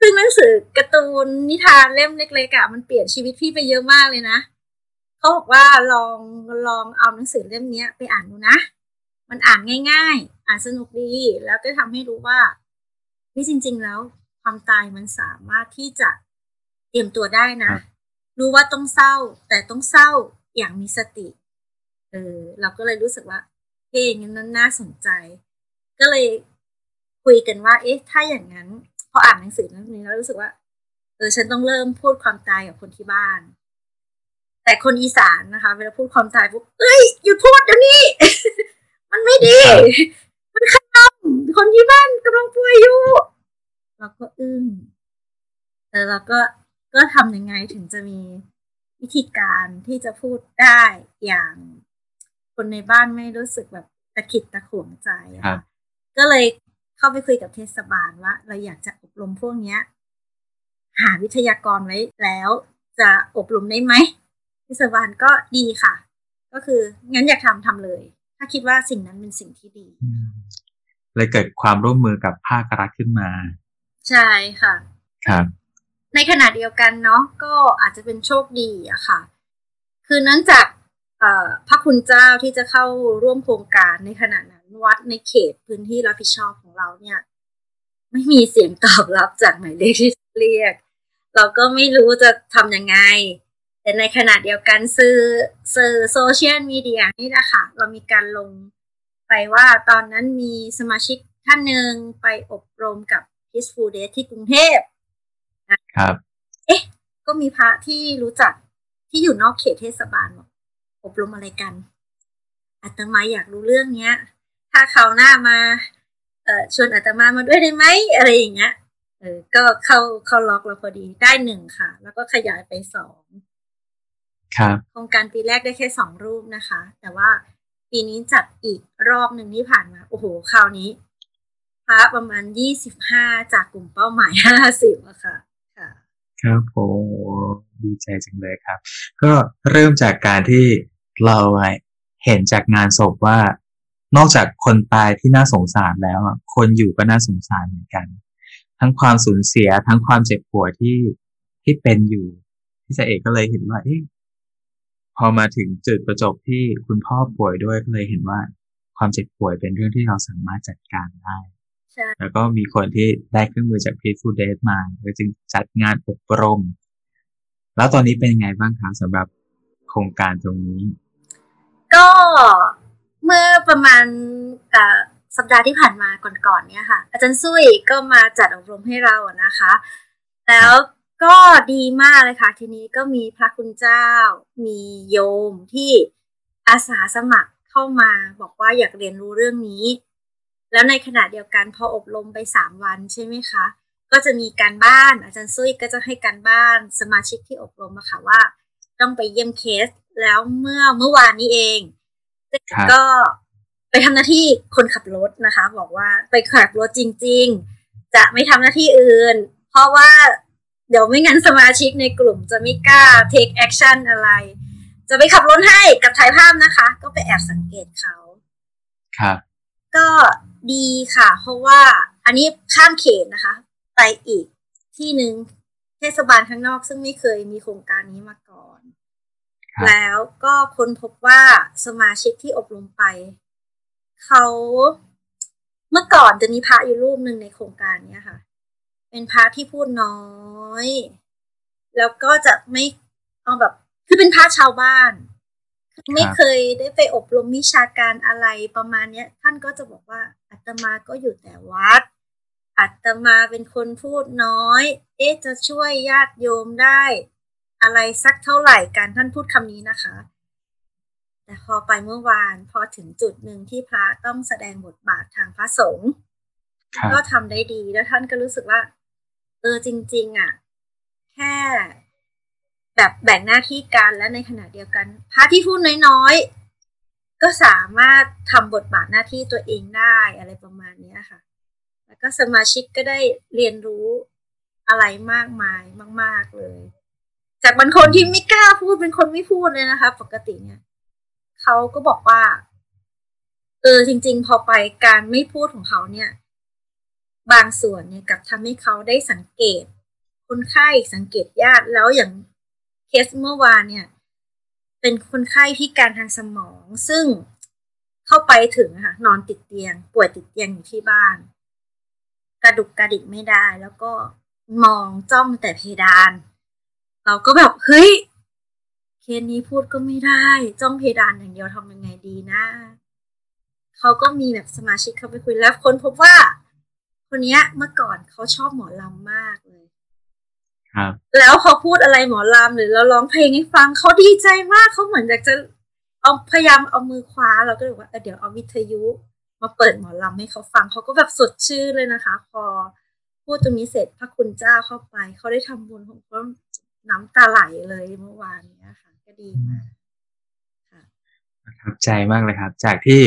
Speaker 2: ซึ่งหนังสือการ์ตูนนิทานเล่มเล็กๆอะมันเปลี่ยนชีวิตพี่ไปเยอะมากเลยนะเขาบอกว่าลองลองเอาหนังสือเล่มนี้ไปอ่านดูนะ มันอ่านง่าย ๆ อ่านสนุกดี แล้วก็ทำให้รู้ว่าที่จริง ๆ แล้วความตายมันสามารถที่จะเตรียมตัวได้นะ รู้ว่าต้องเศร้า แต่ต้องเศร้าอย่างมีสติ เออเราก็เลยรู้สึกว่าเพลงนั้นน่าสนใจ ก็เลยคุยกันว่า เอ๊ะ ถ้าอย่างนั้นพ ออ่านหนังสือเรื่องนี้แล้วรู้สึกว่า เออฉันต้องเริ่มพูดความตายกับคนที่บ้าน แต่คนอีสานนะคะ เวลาพูดความตายปุ๊บเอ้ยหยุดพูดเดี๋ยวนี้ มันไม่ดี มันขนำคนที่บ้านกำลังป่วยอยู่เราก็อึ้งแต่เราก็ก็ทำยังไงถึงจะมีวิธีการที่จะพูดได้อย่างคนในบ้านไม่รู้สึกแบบตะขิดตะขวงใจค่ะก็เลย เข้าไปคุยกับเทศบาลว่า เราอยากจะอบรมพวกเนี้ย หาวิทยากรไว้แล้ว จะอบรมได้ไหมเทศบาลก็ดีค่ะ ก็คืองั้นอยากทำทำเลย ถ้าคิดว่าสิ่งนั้นเป็นสิ่งที่ดี
Speaker 1: เลยเกิดความร่วมมือกับภาครัฐขึ้นมา
Speaker 2: ใช่ค่ะ
Speaker 1: ครับ
Speaker 2: ในขณะเดียวกันเนาะก็อาจจะเป็นโชคดีอะค่ะ คือเนื่องจากพระคุณเจ้าที่จะเข้าร่วมโครงการในขณะนั้น วัดในเขตพื้นที่รับผิดชอบของเราเนี่ย ไม่มีเสียงตอบรับจากหมายเลขที่เรียก เราก็ไม่รู้จะทำยังไง แต่ในขณะเดียวกันสื่อสื่อโซเชียลมีเดียนี่นะคะเรามีการลงไปว่าตอนนั้นมีสมาชิกท่านหนึ่งไปอบรมกับ Peaceful Day ที่กรุงเทพ
Speaker 1: ครับ
Speaker 2: เอ๊ะ ก็มีพระที่รู้จักที่อยู่นอกเขตเทศบาลบอกอบรมอะไรกันอาตมาอยากรู้เรื่องเนี้ย ถ้าเขาหน้ามา เอ่อชวนอาตมามาด้วยได้ไหมอะไรอย่างเงี้ยเออก็เข้าเข้าล็อกเราพอดีได้หนึ่งค่ะ แล้วก็ขยายไปสอง
Speaker 1: ครับ
Speaker 2: โครงการปีแรกได้แค่สองรูปนะคะ แต่ว่าปีนี้จัดอีกรอบหนึ่งที่ผ่านมา โอ้โหคราวนี้พระประมาณยี่สิบห้าจากกลุ่มเป้าหมายห้าสิบอะค่ะ
Speaker 1: ครับโอ้ดีใจจังเลยครับ ก็เริ่มจากการที่เราเห็นจากงานศพว่า นอกจากคนตายที่น่าสงสารแล้วคนอยู่ก็น่าสงสารเหมือนกัน ทั้งความสูญเสียทั้งความเจ็บปวดที่ที่เป็นอยู่พี่เจเอกก็เลยเห็นว่าเอ๊ะพอมาถึงจุดประจบที่คุณพ่อป่วยด้วยก็เลยเห็นว่า ความเจ็บป่วยเป็นเรื่องที่เราสามารถจัดการได้แล้วก็มีคนที่ได้เครื่องมือจาก Peaceful d a t มาก็จึงจัดงานอบรม แล้วตอนนี้เป็นยังไงบ้างคะสำหรับโครงการตรงนี้
Speaker 2: ก็ เมื่อประมาณสัปดาห์ที่ผ่านมาก่อนๆเนี่ยค่ะ อาจารย์ซุยก็มาจัดอบรมให้เราอะนะคะ แล้วก็ดีมากเลยค่ะ ทีนี้ก็มีพระคุณเจ้า มีโยมที่อาสาสมัครเข้ามาบอกว่าอยากเรียนรู้เรื่องนี้ แล้วในขณะเดียวกันพออบรมไปสามวันใช่ไหมคะ ก็จะมีการบ้านอาจารย์ซุยก็จะให้การบ้านสมาชิกที่อบรมมาค่ะว่า ต้องไปเยี่ยมเคส แล้วเมื่อเมื่อวานนี้เอง ก็ไปทำหน้าที่คนขับรถนะคะ บอกว่าไปขับรถจริง ๆ จะไม่ทำหน้าที่อื่น เพราะว่าเดี๋ยวไม่งั้นสมาชิกในกลุ่มจะไม่กล้า take action อะไร จะไปขับรถให้กับถ่ายภาพนะคะ ก็ไปแอบสังเกตเขา
Speaker 1: ครับ
Speaker 2: ก็ดีค่ะ เพราะว่าอันนี้ข้ามเขตนะคะ ไปอีกที่หนึ่งเทศบาลข้างนอกซึ่งไม่เคยมีโครงการนี้มาก่อน แล้วก็ค้นพบว่าสมาชิกที่อบรมไป เขาเมื่อก่อนจะมีพระอยู่รูปหนึ่งในโครงการนี้ค่ะ เป็นพระที่พูดน้อย แล้วก็จะไม่เอาแบบ คือเป็นพระชาวบ้านไม่เคยได้ไปอบรมวิชาการอะไรประมาณเนี้ย ท่านก็จะบอกว่าอาตมาก็อยู่แต่วัดอาตมาเป็นคนพูดน้อย เอ๊ะจะช่วยญาติโยมได้ อะไรสักเท่าไหร่การท่านพูดคำนี้นะคะ แต่พอไปเมื่อวานพอถึงจุดหนึ่งที่พระต้องแสดงบทบาททางพระสงฆ์ก็ทำได้ดีแล้วท่านก็รู้สึกว่า เออจริง ๆอะ แค่แบบแบ่งหน้าที่กันและในขณะเดียวกัน พระที่พูดน้อยๆ ก็สามารถทำบทบาทหน้าที่ตัวเองได้อะไรประมาณนี้ค่ะ แล้วก็สมาชิกก็ได้เรียนรู้อะไรมากมายมาก ๆเลย จากบางคนที่ไม่กล้าพูดเป็นคนไม่พูดเลยนะคะ ปกติเนี่ยเขาก็บอกว่า เออจริง ๆ พอไปการไม่พูดของเขาเนี่ย บางส่วนเนี่ยกับทำให้เขาได้สังเกต คนไข้สังเกตญาติแล้วอย่างเคสเมื่อวานเนี่ย เป็นคนไข้พิการทางสมอง ซึ่งเข้าไปถึงค่ะนอนติดเตียง ป่วยติดเตียงอยู่ที่บ้าน กระดุกกระดิกไม่ได้ แล้วก็มองจ้องแต่เพดาน เราก็แบบเฮ้ยเคสนี้พูดก็ไม่ได้ จ้องเพดานอย่างเดียวทำยังไงดีนะเขาก็มีแบบสมาชิกเข้าไปคุยแล้วคนพบว่า คนนี้เมื่อก่อนเขาชอบหมอลำมากเลย
Speaker 1: ครับ
Speaker 2: แล้วพอพูดอะไรหมอลำหรือเราร้องเพลงให้ฟังเขาดีใจมากเขาเหมือนอยากจะเอาพยายามเอามือคว้าเราก็เลยว่าเดี๋ยวเอาวิทยุมาเปิดหมอลำให้เขาฟังเขาก็แบบสดชื่นเลยนะคะ พอพูดตรงนี้เสร็จพระคุณเจ้าเข้าไปเขาได้ทำบุญของเขา น้ำตาไหลเลยเมื่อวานนี้ค่ะ ก็ดีมากค่ะ
Speaker 1: ประทับใจมากเลยครับ จากที่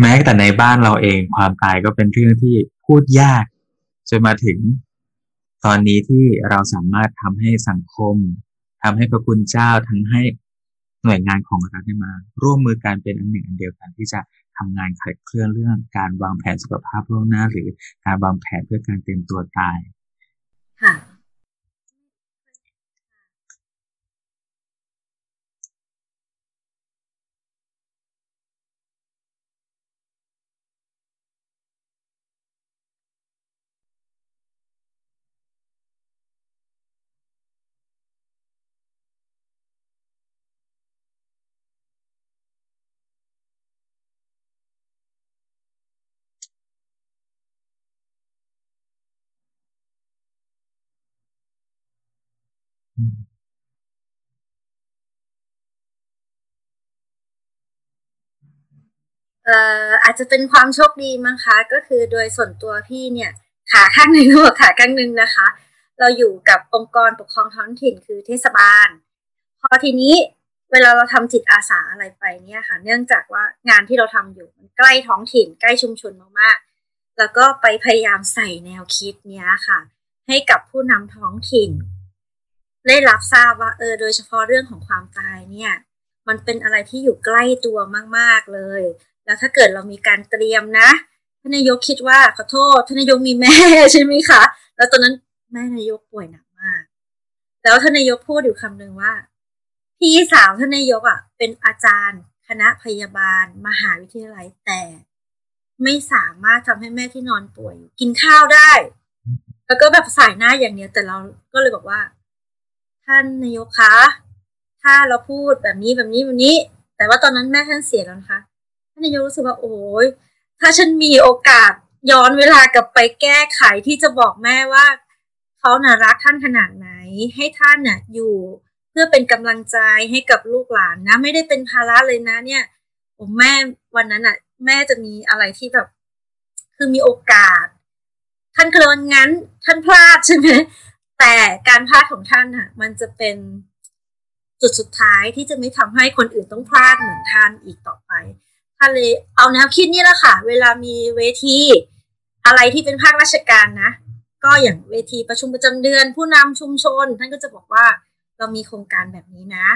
Speaker 1: แม้แต่ในบ้านเราเองความตายก็เป็นเรื่องที่พูดยากจนมาถึงตอนนี้ที่เราสามารถทำให้สังคมทำให้พระคุณเจ้าทั้งให้หน่วยงานของรัฐได้มา ร่วมมือกันเป็นอันหนึ่งอันเดียวกันที่จะทำงานขัดเคลื่อนเรื่องการวางแผนสุขภาพล่วงหน้า หรือการวางแผนเพื่อการเตรียมตัวตาย
Speaker 2: ค่ะ เอ่ออาจจะเป็นความโชคดีมั้งคะ ก็คือโดยส่วนตัวพี่เนี่ย ขาข้างหนึ่งหัวขาข้างหนึ่งนะคะ เราอยู่กับองค์กรปกครองท้องถิ่นคือเทศบาล พอทีนี้เวลาเราทำจิตอาสาอะไรไปเนี่ยค่ะ เนื่องจากว่างานที่เราทำอยู่มันใกล้ท้องถิ่น ใกล้ชุมชนมากๆ แล้วก็ไปพยายามใส่แนวคิดเนี้ยค่ะ ให้กับผู้นำท้องถิ่น ได้รับทราบว่าเออโดยเฉพาะเรื่องของความตายเนี่ย มันเป็นอะไรที่อยู่ใกล้ตัวมาก ๆเลย แล้วถ้าเกิดเรามีการเตรียมนะท่านนายกคิดว่าขอโทษท่านนายกมีแม่ใช่ไหมคะแล้วตอนนั้นแม่นายกป่วยหนักมาก แล้วท่านนายกพูดอยู่คำหนึ่งว่า พี่สาวท่านนายกอะ เป็นอาจารย์ คณะพยาบาล มหาวิทยาลัยแต่ ไม่สามารถทำให้แม่ที่นอนป่วย กินข้าวได้ แล้วก็แบบสายหน้าอย่างเนี้ยแต่เราก็เลยบอกว่า ท่านนายกคะถ้าเราพูดแบบนี้แบบนี้แบบนี้ แต่ว่าตอนนั้นแม่ท่านเสียแล้วนะคะท่านนายกรู้สึกว่าโอ้ยถ้าฉันมีโอกาสย้อนเวลากลับไปแก้ไขที่จะบอกแม่ว่าเขาน่ะรักท่านขนาดไหน ให้ท่านน่ะอยู่เพื่อเป็นกำลังใจให้กับลูกหลานนะ ไม่ได้เป็นภาระเลยนะ เนี่ยผมแม่วันนั้นน่ะ แม่จะมีอะไรที่แบบ คือมีโอกาส ท่านเคยว่างั้น ท่านพลาดใช่ไหม แต่การพลาดของท่านน่ะ มันจะเป็นจุดสุดท้ายที่จะไม่ทำให้คนอื่นต้องพลาดเหมือนท่านอีกต่อไปท่านเลยเอาแนวคิดนี่แหละค่ะ เวลามีเวทีอะไรที่เป็นภาคราชการนะ ก็อย่างเวทีประชุมประจำเดือน ผู้นำชุมชน ท่านก็จะบอกว่าเรามีโครงการแบบนี้นะ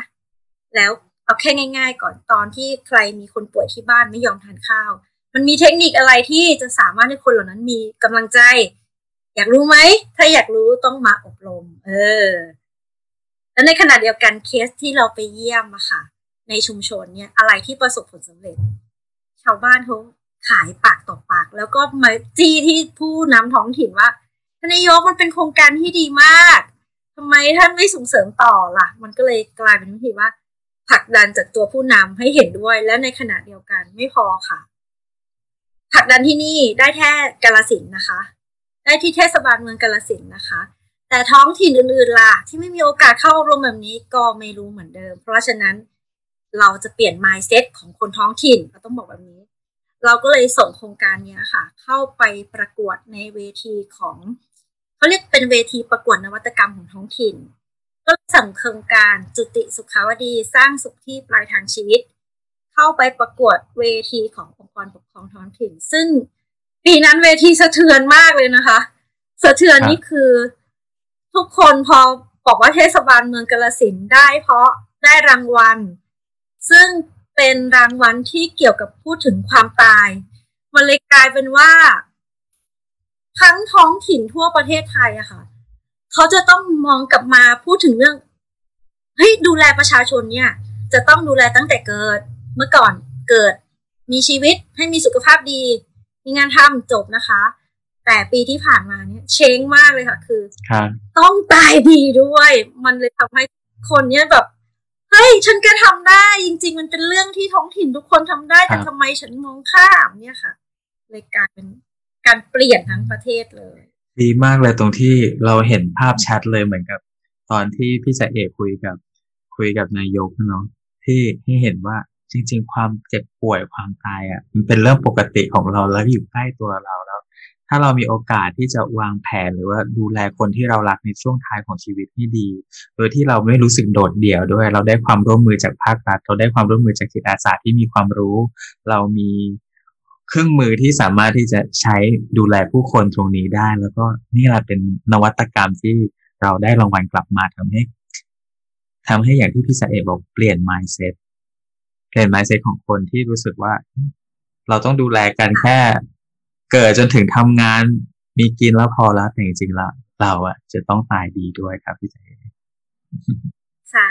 Speaker 2: แล้วเอาแค่ง่าย ๆ ก่อนตอนที่ใครมีคนป่วยที่บ้านไม่ยอมทานข้าว มันมีเทคนิคอะไรที่จะสามารถให้คนเหล่านั้นมีกำลังใจ อยากรู้ไหม ถ้าอยากรู้ต้องมาอบรม เออ แล้วในขณะเดียวกันเคสที่เราไปเยี่ยมอะค่ะ ในชุมชนเนี่ย อะไรที่ประสบผลสำเร็จ ชาวบ้านเขาขายปากต่อปาก แล้วก็มาจี้ที่ผู้นำท้องถิ่นว่าท่านนายกมันเป็นโครงการที่ดีมากทำไมท่านไม่ส่งเสริมต่อล่ะ มันก็เลยกลายเป็นวิธีว่าผลักดันจากตัวผู้นำให้เห็นด้วย และในขณะเดียวกันไม่พอค่ะผลักดันที่นี่ได้แค่กาลสินนะคะ ได้ที่เทศบาลเมืองกาลสินนะคะ แต่ท้องถิ่นอื่นๆล่ะที่ไม่มีโอกาสเข้าอบรมแบบนี้ก็ไม่รู้เหมือนเดิม เพราะฉะนั้นเราจะเปลี่ยน mindset ของคนท้องถิ่นเราต้องบอกแบบนี้ เราก็เลยส่งโครงการนี้ค่ะ เข้าไปประกวดในเวทีของเขาเรียกเป็นเวทีประกวดนวัตกรรมของท้องถิ่น ก็สั่งโครงการจุติสุขาวดีสร้างสุขที่ปลายทางชีวิต เข้าไปประกวดเวทีขององค์กรปกครองท้องถิ่น ซึ่ง ปีนั้นเวทีสะเทือนมากเลยนะคะ สะเทือนนี่คือทุกคนพอบอกว่าเทศบาลเมืองกาลสินได้เพราะได้รางวัล ซึ่งเป็นรางวัลที่เกี่ยวกับพูดถึงความตาย มันเลยกลายเป็นว่า ทั้งท้องถิ่นทั่วประเทศไทยอะค่ะ เขาจะต้องมองกลับมาพูดถึงเรื่องเฮ้ยดูแลประชาชนเนี่ย จะต้องดูแลตั้งแต่เกิด เมื่อก่อนเกิด มีชีวิตให้มีสุขภาพดี มีงานทำจบนะคะ แต่ปีที่ผ่านมาเนี่ยเชงมากเลยค่ะ คือต้องตายดีด้วย มันเลยทำให้คนเนี้ยแบบเฮ้ยฉันก็ทำได้จริง ๆ มันเป็นเรื่องที่ท้องถิ่นทุกคนทำได้แต่ทำไมฉันมองข้ามเนี่ยค่ะเลยกลายเป็นการเปลี่ยนทั้งประเทศเลย
Speaker 1: ดีมากเลยตรงที่เราเห็นภาพชัดเลยเหมือนกับ ตอนที่พี่จ่าเอกคุยกับ คุยกับนายกเนาะที่ให้เห็นว่า จริง ๆ ความเจ็บป่วยความตายอะมันเป็นเรื่องปกติของเราแล้วอยู่ใกล้ตัวเราแล้ว ถ้าเรามีโอกาสที่จะวางแผนหรือว่าดูแลคนที่เรารักในช่วงท้ายของชีวิตที่ดี โดยที่เราไม่รู้สึกโดดเดี่ยวด้วย เราได้ความร่วมมือจากภาครัฐเราได้ความร่วมมือจากจิตอาสาที่มีความรู้ เรามีเครื่องมือที่สามารถที่จะใช้ดูแลผู้คนตรงนี้ได้ แล้วก็นี่แหละเป็นนวัตกรรมที่เราได้รางวัลกลับมาทำให้ทำให้อย่างที่พี่สเอบอกเปลี่ยน mindset เปลี่ยนไมเซตของคนที่รู้สึกว่า เราต้องดูแลกันแค่เกิดจนถึงทำงานมีกินแล้วพอแล้วแต่จริงๆแล้วเราอะจะต้องตายดีด้วยครับพี่เจ
Speaker 2: ใช่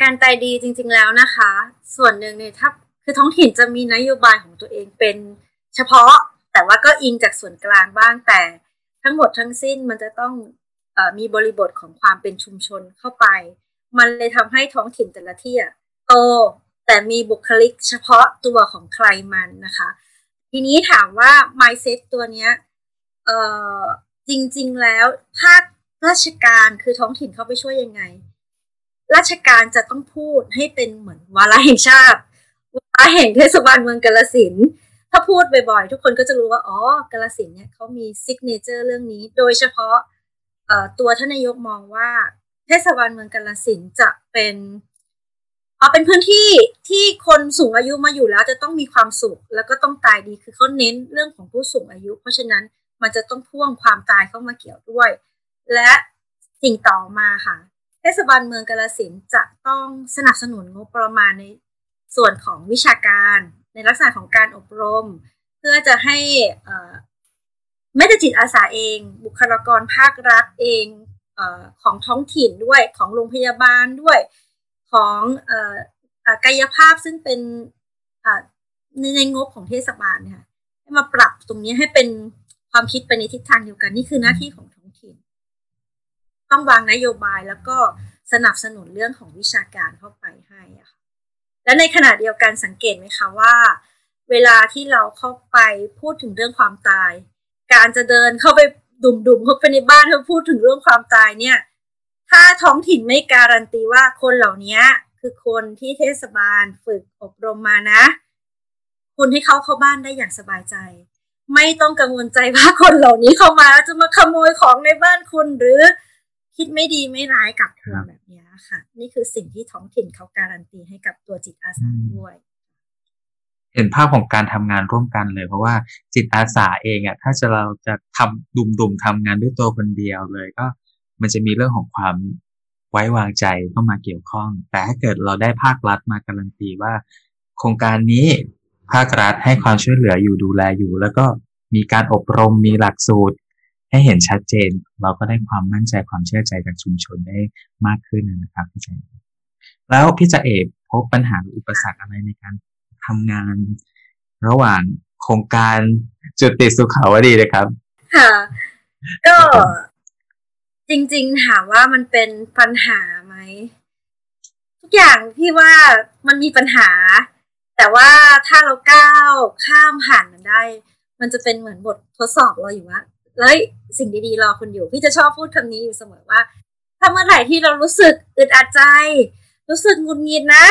Speaker 2: การตายดีจริง ๆแล้วนะคะ ส่วนหนึ่งเนี่ยถ้าคือท้องถิ่นจะมีนโยบายของตัวเองเป็นเฉพาะแต่ว่าก็อิงจากส่วนกลางบ้างแต่ทั้งหมดทั้งสิ้นมันจะต้องอมีบริบทของความเป็นชุมชนเข้าไป มันเลยทำให้ท้องถิ่นแต่ละที่โตแต่มีบุคลิกเฉพาะตัวของใครมันนะคะ ทีนี้ถามว่า mindset ตัวเนี้ยจริงๆแล้วภาคราชการคือท้องถิ่นเข้าไปช่วยยังไง ราชการจะต้องพูดให้เป็นเหมือนวาระแห่งชาติวาระแห่งเทศบาลเมืองกาลสินถ้าพูดบ่อยๆ ทุกคนก็จะรู้ว่าอ๋อกาฬสินธุ์เนี่ยเขามี signature เรื่องนี้ โดยเฉพาะตัวท่านนายกมองว่า เทศบาลเมืองกาฬสินธุ์จะเป็นเอาเป็นพื้นที่ที่คนสูงอายุมาอยู่แล้วจะต้องมีความสุข แล้วก็ต้องตายดีคือเขาเน้นเรื่องของผู้สูงอายุ เพราะฉะนั้นมันจะต้องพ่วงความตายเข้ามาเกี่ยวด้วย และสิ่งต่อมาค่ะ เทศบาลเมืองกาฬสินธุ์จะต้องสนับสนุนงบประมาณในส่วนของวิชาการ ในลักษณะของการอบรม เพื่อจะให้ไม่แต่จิตอาสาเอง บุคลากรภาครัฐเองอของท้องถิ่นด้วยของโรงพยาบาลด้วยของกายภาพซึ่งเป็นในงบของเทศบาลเนี่ยมาปรับตรงนี้ให้เป็นความคิดไปในทิศทางเดียวกันนี่คือหน้าที่ของ ต้องวางนโยบายแล้วก็สนับสนุนเรื่องของวิชาการเข้าไปให้ะค่ะและในขณะเดียวกันสังเกตไหมคะว่า เวลาที่เราเข้าไปพูดถึงเรื่องความตาย การจะเดินเข้าไปดุ่มๆเข้าไปในบ้านเพื่อพูดถึงเรื่องความตายเนี่ย ถ้าท้องถิ่นไม่การันตีว่าคนเหล่านี้คือคนที่เทศบาลฝึกอบรมมานะ คุณให้เขาเข้าบ้านได้อย่างสบายใจ ไม่ต้องกังวลใจว่าคนเหล่านี้เข้ามาจะมาขโมยของในบ้านคุณหรือ คิดไม่ดีไม่ร้ายกับคุณแบบนี้ค่ะ นี่คือสิ่งที่ท้องถิ่นเขาการันตีให้กับตัวจิตอาสาด้วย
Speaker 1: เห็นภาพของการทำงานร่วมกันเลย เพราะว่าจิตอาสาเองอะถ้าจะเราจะทำดุมๆทำงานด้วยตัวคนเดียวเลยก็ มันจะมีเรื่องของความไว้วางใจเข้ามาเกี่ยวข้อง แต่ถ้าเกิดเราได้ภาครัฐมาการันตีว่า โครงการนี้ภาครัฐให้ความช่วยเหลืออยู่ดูแลอยู่ แล้วก็มีการอบรมมีหลักสูตร ให้เห็นชัดเจน เราก็ได้ความมั่นใจความเชื่อใจจากชุมชนได้มากขึ้นนะครับพี่ใจแล้วพี่จะเอกพบปัญหาอุปสรรคอะไรในการทำงาน ระหว่างโครงการจุดติดสุขาวดีเลยครับ
Speaker 2: ค่ะ ก็จริงๆถามว่ามันเป็นปัญหาไหม ทุกอย่างพี่ว่ามันมีปัญหา แต่ว่าถ้าเราก้าวข้ามผ่านมันได้ มันจะเป็นเหมือนบททดสอบเราอยู่ว่า แล้วสิ่งดีๆรอคุณอยู่ พี่จะชอบพูดคำนี้อยู่เสมอว่า ถ้าเมื่อไหร่ที่เรารู้สึกอึดอัดใจ รู้สึกงุนงิดนะ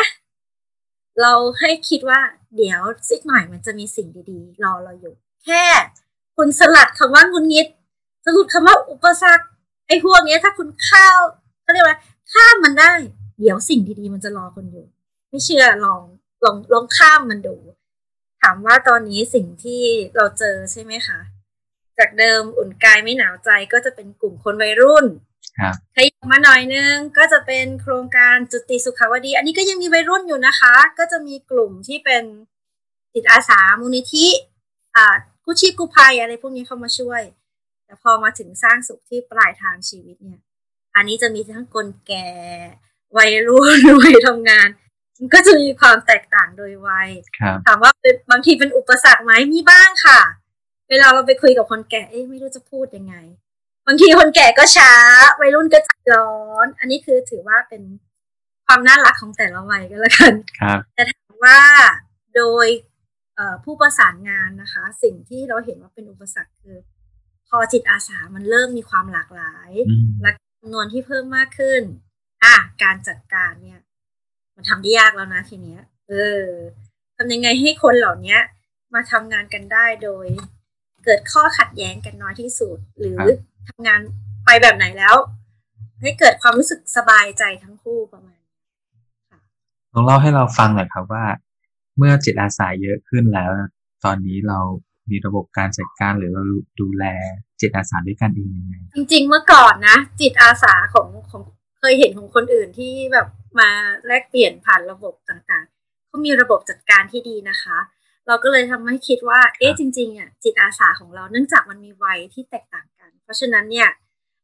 Speaker 2: เราให้คิดว่า เดี๋ยวสักหน่อยมันจะมีสิ่งดีๆ รอเราอยู่ แค่ คุณสลัดคำว่างุนงิดสรุปคำว่าอุปสรรคไอ้พวกนี้ถ้าคุณข้าวเขาเรียกว่าข้ามมันได้ เดี๋ยวสิ่งดีๆมันจะรอคนอยู่ ไม่เชื่อลองลองลองข้ามมันดู ถามว่าตอนนี้สิ่งที่เราเจอใช่ไหมคะ จากเดิมอุ่นกายไม่หนาวใจก็จะเป็นกลุ่มคนวัยรุ่น
Speaker 1: ครับ
Speaker 2: ขยับมาหน่อยนึงก็จะเป็นโครงการจุติสุขาวดี อันนี้ก็ยังมีวัยรุ่นอยู่นะคะ ก็จะมีกลุ่มที่เป็นจิตอาสามูลนิธิอ่ากู้ชีพกู้ภัยอะไรพวกนี้เข้ามาช่วย แต่พอมาถึงสร้างสุขที่ปลายทางชีวิตเนี่ย อันนี้จะมีทั้งคนแก่วัยรุ่นวัยทำงาน มันก็จะมีความแตกต่างโดยวัย
Speaker 1: ครับ
Speaker 2: ถามว่าเป็นบางทีเป็นอุปสรรคไหมมีบ้างค่ะ เวลาเราไปคุยกับคนแก่เอ๊ะไม่รู้จะพูดยังไง บางทีคนแก่ก็ช้า วัยรุ่นก็ใจร้อน อันนี้คือถือว่าเป็นความน่ารักของแต่ละวัยก็แล้วกัน
Speaker 1: ครับ
Speaker 2: แต่ถามว่าโดยเอ่อผู้ประสานงานนะคะ สิ่งที่เราเห็นว่าเป็นอุปสรรคคือ พอจิตอาสามันเริ่มมีความหลากหลาย
Speaker 1: อืม
Speaker 2: และจำนวนที่เพิ่มมากขึ้น อะการจัดการเนี่ย มันทำได้ยากแล้วนะทีเนี้ย เออทำยังไงให้คนเหล่านี้มาทำงานกันได้โดย เกิดข้อขัดแย้งกันน้อยที่สุด หรือทำงานไปแบบไหนแล้ว ให้เกิดความรู้สึกสบายใจทั้งคู่ประมาณ
Speaker 1: ลองเล่าให้เราฟังหน่อยครับว่า เมื่อจิตอาสาเยอะขึ้นแล้ว ตอนนี้เรามีระบบการจัดการหรือเราดูแลจิตอาสาด้วยกันเองยังไง
Speaker 2: จริง ๆ เมื่อก่อนนะ จิตอาสาของของเคยเห็นของคนอื่นที่แบบมาแลกเปลี่ยนผ่านระบบต่างๆเขามีระบบจัดการที่ดีนะคะ เราก็เลยทำให้คิดว่า เอ๊ะจริงๆอะจิตอาสาของเราเนื่องจากมันมีวัยที่แตกต่างกัน เพราะฉะนั้นเนี่ย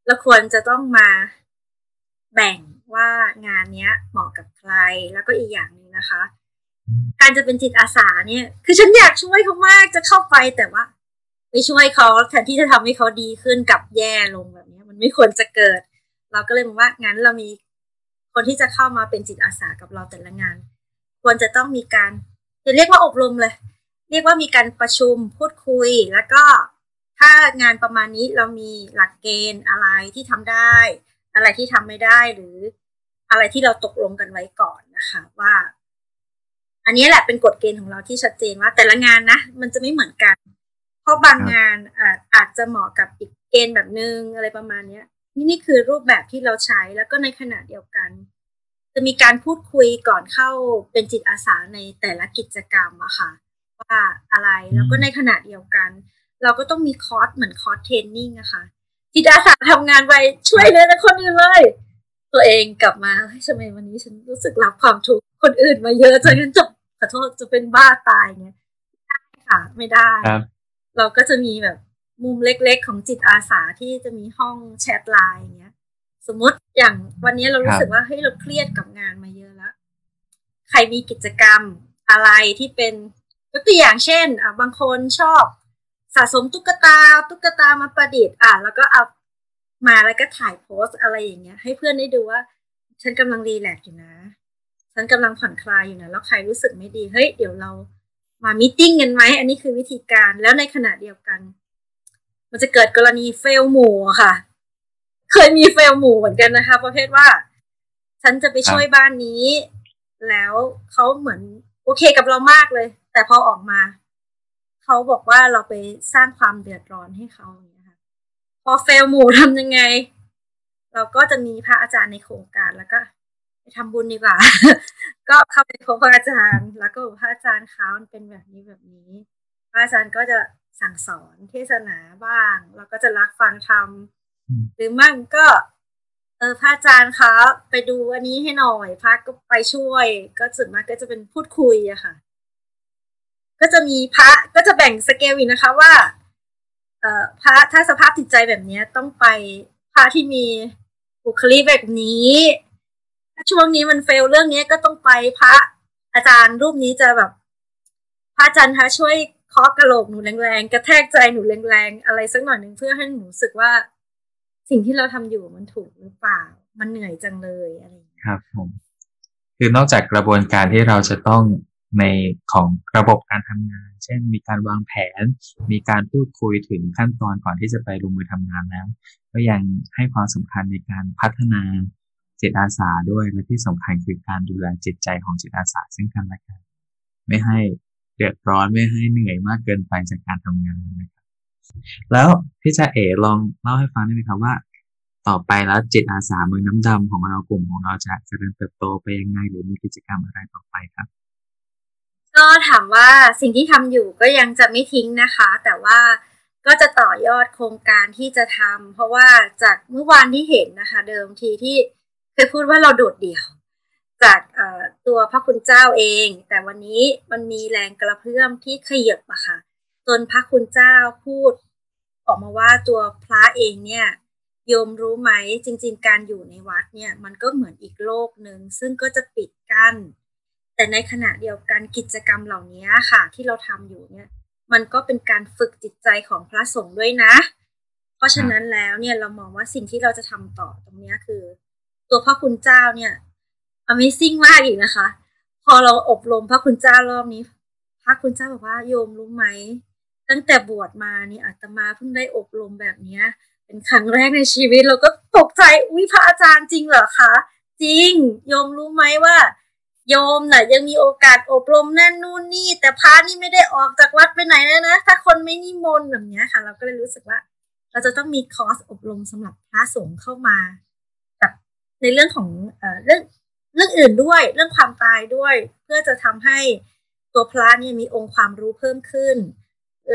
Speaker 2: เราควรจะต้องมาแบ่งว่างานเนี้ยเหมาะกับใครแล้วก็อีกอย่างหนึ่งนะคะ
Speaker 1: อืม
Speaker 2: การจะเป็นจิตอาสาเนี่ย คือฉันอยากช่วยเขามากจะเข้าไปแต่ว่าไปช่วยเขาแทนที่จะทำให้เขาดีขึ้นกลับแย่ลงแบบเนี้ยมันไม่ควรจะเกิด เราก็เลยมองว่างั้นเรามีคนที่จะเข้ามาเป็นจิตอาสากับเราแต่ละงาน ควรจะต้องมีการจะเรียกว่าอบรมเลย เรียกว่ามีการประชุมพูดคุย แล้วก็ถ้างานประมาณนี้เรามีหลักเกณฑ์อะไรที่ทำได้ อะไรที่ทำไม่ได้หรืออะไรที่เราตกลงกันไว้ก่อนนะคะว่า อันนี้แหละเป็นกฎเกณฑ์ของเราที่ชัดเจนว่า แต่ละงานนะมันจะไม่เหมือนกัน เพราะบางงานอาจอาจจะเหมาะกับอีกเกณฑ์แบบนึงอะไรประมาณเนี้ยนี่นี่คือรูปแบบที่เราใช้แล้วก็ในขณะเดียวกัน จะมีการพูดคุยก่อนเข้าเป็นจิตอาสาในแต่ละกิจกรรมอะค่ะ ว่าอะไร แล้วก็ในขณะเดียวกัน เราก็ต้องมีคอร์สเหมือนคอร์ส training อะค่ะจิตอาสาทำงานไปช่วยเลยนะคนอื่นเลย ตัวเองกลับมาเฮ้ยทำไมวันนี้ฉันรู้สึกรับความทุกข์คนอื่นมาเยอะจนฉันจะขอโทษจะเป็นบ้าตายเนี่ยไม่ได้ค่ะ ไม่ได้
Speaker 1: ครับ
Speaker 2: เราก็จะมีแบบมุมเล็กๆ ของจิตอาสาที่จะมีห้อง chat LINE อย่างเงี้ย สมมติอย่างวันนี้เรารู้สึกว่าเฮ้ยเราเครียดกับงานมาเยอะแล้ว ใครมีกิจกรรมอะไรที่เป็น ยกตัวอย่างเช่นอะบางคนชอบสะสมตุ๊กตา ตุ๊กตามาประดิษฐ์อะแล้วก็เอามาแล้วก็ถ่ายโพสอะไรอย่างเงี้ย ให้เพื่อนได้ดูว่า ฉันกำลัง relax อยู่นะ ฉันกำลังผ่อนคลายอยู่นะ แล้วใครรู้สึกไม่ดี เฮ้ย เดี๋ยวเรามา meeting กันไหม อันนี้คือวิธีการ แล้วในขณะเดียวกัน มันจะเกิดกรณี fail หมู่ค่ะ เคยมี fail หมู่เหมือนกันนะคะ ประเภทว่า ฉันจะไปช่วยบ้านนี้ แล้วเขาเหมือนโอเคกับเรามากเลย แต่พอออกมา เขาบอกว่าเราไปสร้างความเดือดร้อนให้เขาอย่างเงี้ยค่ะพอเฟลหมู่ทำยังไง เราก็จะมีพระอาจารย์ในโครงการแล้วก็ไปทำบุญดีกว่า ก็เข้าไปพบพระอาจารย์ แล้วก็บอกพระอาจารย์เขามันเป็นแบบนี้แบบนี้ พระอาจารย์ก็จะสั่งสอนเทศนาบ้าง เราก็จะรักฟังธรรม
Speaker 1: อืม
Speaker 2: หรือไม่ก็ เออพระอาจารย์คะไปดูอันนี้ให้หน่อยพระก็ไปช่วย ก็ส่วนมากก็จะเป็นพูดคุยอะค่ะ ก็จะมีพระก็จะแบ่งสเกลอีกนะคะ ว่าเอ่อพระถ้าสภาพจิตใจแบบเนี้ยต้องไปพระที่มีบุคลิกแบบนี้ถ้าช่วงนี้มันเฟลเรื่องนี้ก็ต้องไปพระอาจารย์รูปนี้จะแบบ พระอาจารย์คะช่วยเคาะกระโหลกหนูแรงๆกระแทกใจหนูแรงๆอะไรสักหน่อยหนึ่งเพื่อให้หนูรู้สึกว่า สิ่งที่เราทำอยู่มันถูกหรือเปล่า มันเหนื่อยจังเลยอะไร
Speaker 1: ครับผมคือนอกจากกระบวนการที่เราจะต้อง ในของระบบการทำงาน เช่น มีการวางแผน มีการพูดคุยถึงขั้นตอนก่อนที่จะไปลงมือทำงานแล้ว ก็ยังให้ความสำคัญในการพัฒนาจิตอาสาด้วยและที่สำคัญคือการดูแลจิตใจของจิตอาสาซึ่งกันและกัน ไม่ให้เดือดร้อนไม่ให้เหนื่อยมากเกินไปจากการทำงานนะครับแล้วพี่จะเอ๋ลองเล่าให้ฟังได้ไหมครับว่า ต่อไปแล้วจิตอาสาเมืองน้ำดำของเรากลุ่มของเราจะเจริญเติบโตไปยังไงหรือมีกิจกรรมอะไรต่อไปครับ
Speaker 2: ก็ถามว่าสิ่งที่ทำอยู่ก็ยังจะไม่ทิ้งนะคะ แต่ว่าก็จะต่อยอดโครงการที่จะทำเพราะว่าจากเมื่อวานที่เห็นนะคะ เดิมทีที่เคยพูดว่าเราโดดเดี่ยว จากตัวพระคุณเจ้าเอง แต่วันนี้มันมีแรงกระเพื่อมที่ขยับอะค่ะจนพระคุณเจ้าพูด ออกมาว่าตัวพระเองเนี่ยโยมรู้ไหมจริง ๆ การอยู่ในวัดเนี่ย มันก็เหมือนอีกโลกหนึ่งซึ่งก็จะปิดกั้น แต่ในขณะเดียวกันกิจกรรมเหล่านี้ค่ะ ที่เราทำอยู่เนี่ย มันก็เป็นการฝึกจิตใจของพระสงฆ์ด้วยนะ เพราะฉะนั้นแล้วเนี่ยเรามองว่าสิ่งที่เราจะทำต่อตรงนี้คือ ตัวพระคุณเจ้าเนี่ย Amazing มากอีกนะคะ พอเราอบรมพระคุณเจ้ารอบนี้ พระคุณเจ้าบอกว่าโยมรู้ไหม ตั้งแต่บวชมานี่อาตมาเพิ่งได้อบรมแบบเนี้ยเป็นครั้งแรกในชีวิตเราก็ตกใจอุ้ยพระอาจารย์จริงเหรอคะ จริงโยมรู้ไหมว่า โยมน่ะ ยังมีโอกาสอบรมนั่นนู่นนี่ แต่พระนี่ไม่ได้ออกจากวัดไปไหนเลยนะถ้าคนไม่นิมนต์แบบนี้ค่ะ เราก็เลยรู้สึกว่า เราจะต้องมีคอร์สอบรมสำหรับพระสงฆ์เข้ามากับในเรื่องของเอ่อเรื่องเรื่องอื่นด้วย เรื่องความตายด้วย เพื่อจะทำให้ตัวพระเนี่ยมีองค์ความรู้เพิ่มขึ้น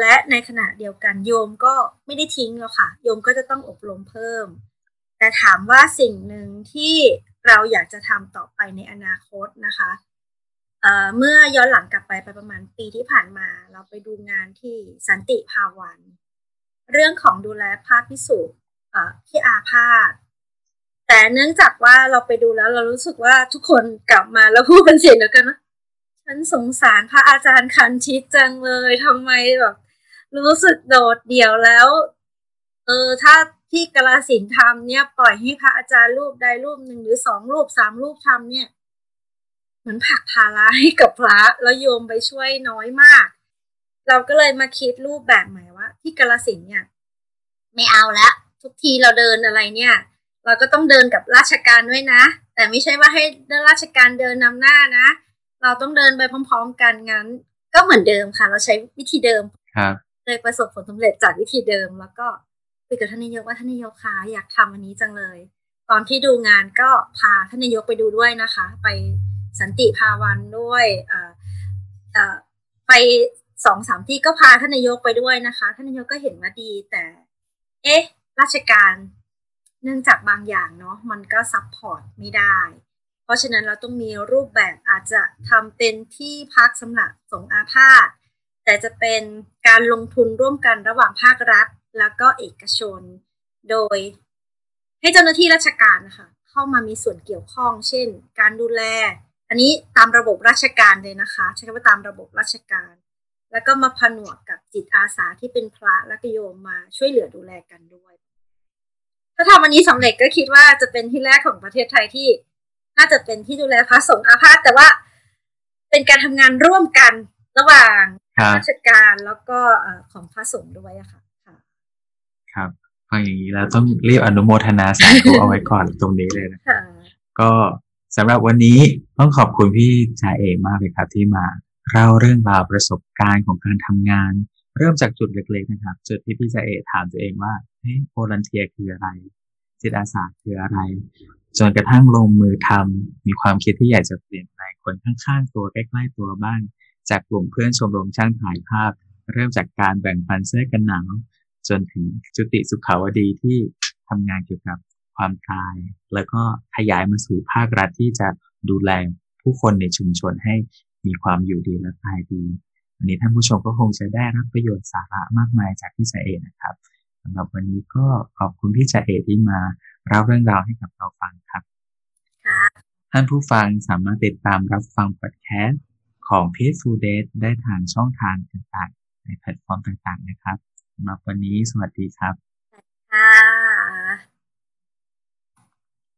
Speaker 2: และในขณะเดียวกันโยมก็ไม่ได้ทิ้งแล้วค่ะ โยมก็จะต้องอบรมเพิ่ม แต่ถามว่าสิ่งหนึ่งที่ เราอยากจะทำต่อไปในอนาคตนะคะเเมื่อย้อนหลังกลับไปไปประมาณปีที่ผ่านมา เราไปดูงานที่สันติภาวัน เรื่องของดูแลภาพพิสุที่อาพาธแต่เนื่องจากว่าเราไปดูแล้วเรารู้สึกว่าทุกคนกลับมาแล้วพูดเป็นเสียงเดียวกันนะฉันสงสารพระอาจารย์คันชิตจังเลยทำไมแบบรู้สึกโดดเดี่ยวแล้ว เออถ้า ที่กลาสินทำเนี่ย ปล่อยให้พระอาจารย์รูปใดรูปหนึ่งหรือสองรูปสามรูปทำเนี่ย เหมือนผักภาระให้กับพระแล้วโยมไปช่วยน้อยมาก เราก็เลยมาคิดรูปแบบใหม่ว่า ที่กลาสินเนี่ย ไม่เอาละทุกทีเราเดินอะไรเนี่ย เราก็ต้องเดินกับราชการด้วยนะ แต่ไม่ใช่ว่าให้เดินราชการเดินนำหน้านะ เราต้องเดินไปพร้อม ๆ กันงั้น ก็เหมือนเดิมค่ะ เราใช้วิธีเดิม
Speaker 1: ครับ
Speaker 2: เลยประสบผลสำเร็จจากวิธีเดิมแล้วก็คุ ยกับท่านนายกว่าท่านนายกคะอยากทำอันนี้จังเลย ตอนที่ดูงานก็พาท่านนายกไปดูด้วยนะคะ ไปสันติภาวันด้วยไปสองสามที่ก็พาท่านนายกไปด้วยนะคะ ท่านนายกก็เห็นว่าดีแต่ เอ๊ะ ราชการ เนื่องจากบางอย่างเนาะมันก็ซับพอร์ตไม่ได้ เพราะฉะนั้นเราต้องมีรูปแบบอาจจะทำเป็นที่พักสำหรับสงอาพาธแต่จะเป็นการลงทุนร่วมกันระหว่างภาครัฐ แล้วก็เอกชน โดยให้เจ้าหน้าที่ราชการนะคะเข้ามามีส่วนเกี่ยวข้อง เช่น การดูแล อันนี้ตามระบบราชการเลยนะคะ ใช้คำว่าตามระบบราชการ แล้วก็มาผนวกกับจิตอาสาที่เป็นพระและก็โยมมาช่วยเหลือดูแลกันด้วย ถ้าทำอันนี้สำเร็จก็คิดว่าจะเป็นที่แรกของประเทศไทยที่น่าจะเป็นที่ดูแลพระสงฆ์อาพาธแต่ว่าเป็นการทำงานร่วมกันระหว่างราชการแล้วก็ของพระสงฆ์ด้วยอะค่ะ
Speaker 1: ครับฟังอย่างนี้แล้วต้องรีบอนุโมทนาสาธุเอาไว้ก่อนตรงนี้เลยนะก็สำหรับวันนี้ต้องขอบคุณพี่จ่าเอกมากเลยครับ ที่มาเล่าเรื่องราวประสบการณ์ของการทำงาน เริ่มจากจุดเล็กๆนะครับ จุดที่พี่จ่าเอกถามตัวเองว่าเฮ้ยโวลันเทียคืออะไร จิตอาสาคืออะไรจนกระทั่งลงมือทำมีความคิดที่อยากจะเปลี่ยนแปลงคนข้างๆ ตัวใกล้ๆตัวบ้าง จากกลุ่มเพื่อนชมรมช่างถ่ายภาพ เริ่มจากการแบ่งปันเสื้อกันหนาว จนถึงจุติสุขาวดีที่ทำงานเกี่ยวกับความตาย แล้วก็ขยายมาสู่ภาครัฐที่จะดูแลผู้คนในชุมชนให้มีความอยู่ดีและตายดี วันนี้ท่านผู้ชมก็คงจะได้รับประโยชน์สาระมากมายจากพี่จ่าเอนะครับสำหรับวันนี้ก็ขอบคุณพี่จ่าเอที่มาเล่าเรื่องราวให้กับเราฟังครับท่านผู้ฟังสามารถติดตามรับฟังพอดแคสต์ของ Peaceful d a y ได้ทางช่องทางต่างๆ ในแพลตฟอร์มต่างๆนะครับ สำหรับวันนี้สวัสดีครับ
Speaker 2: ค่ะ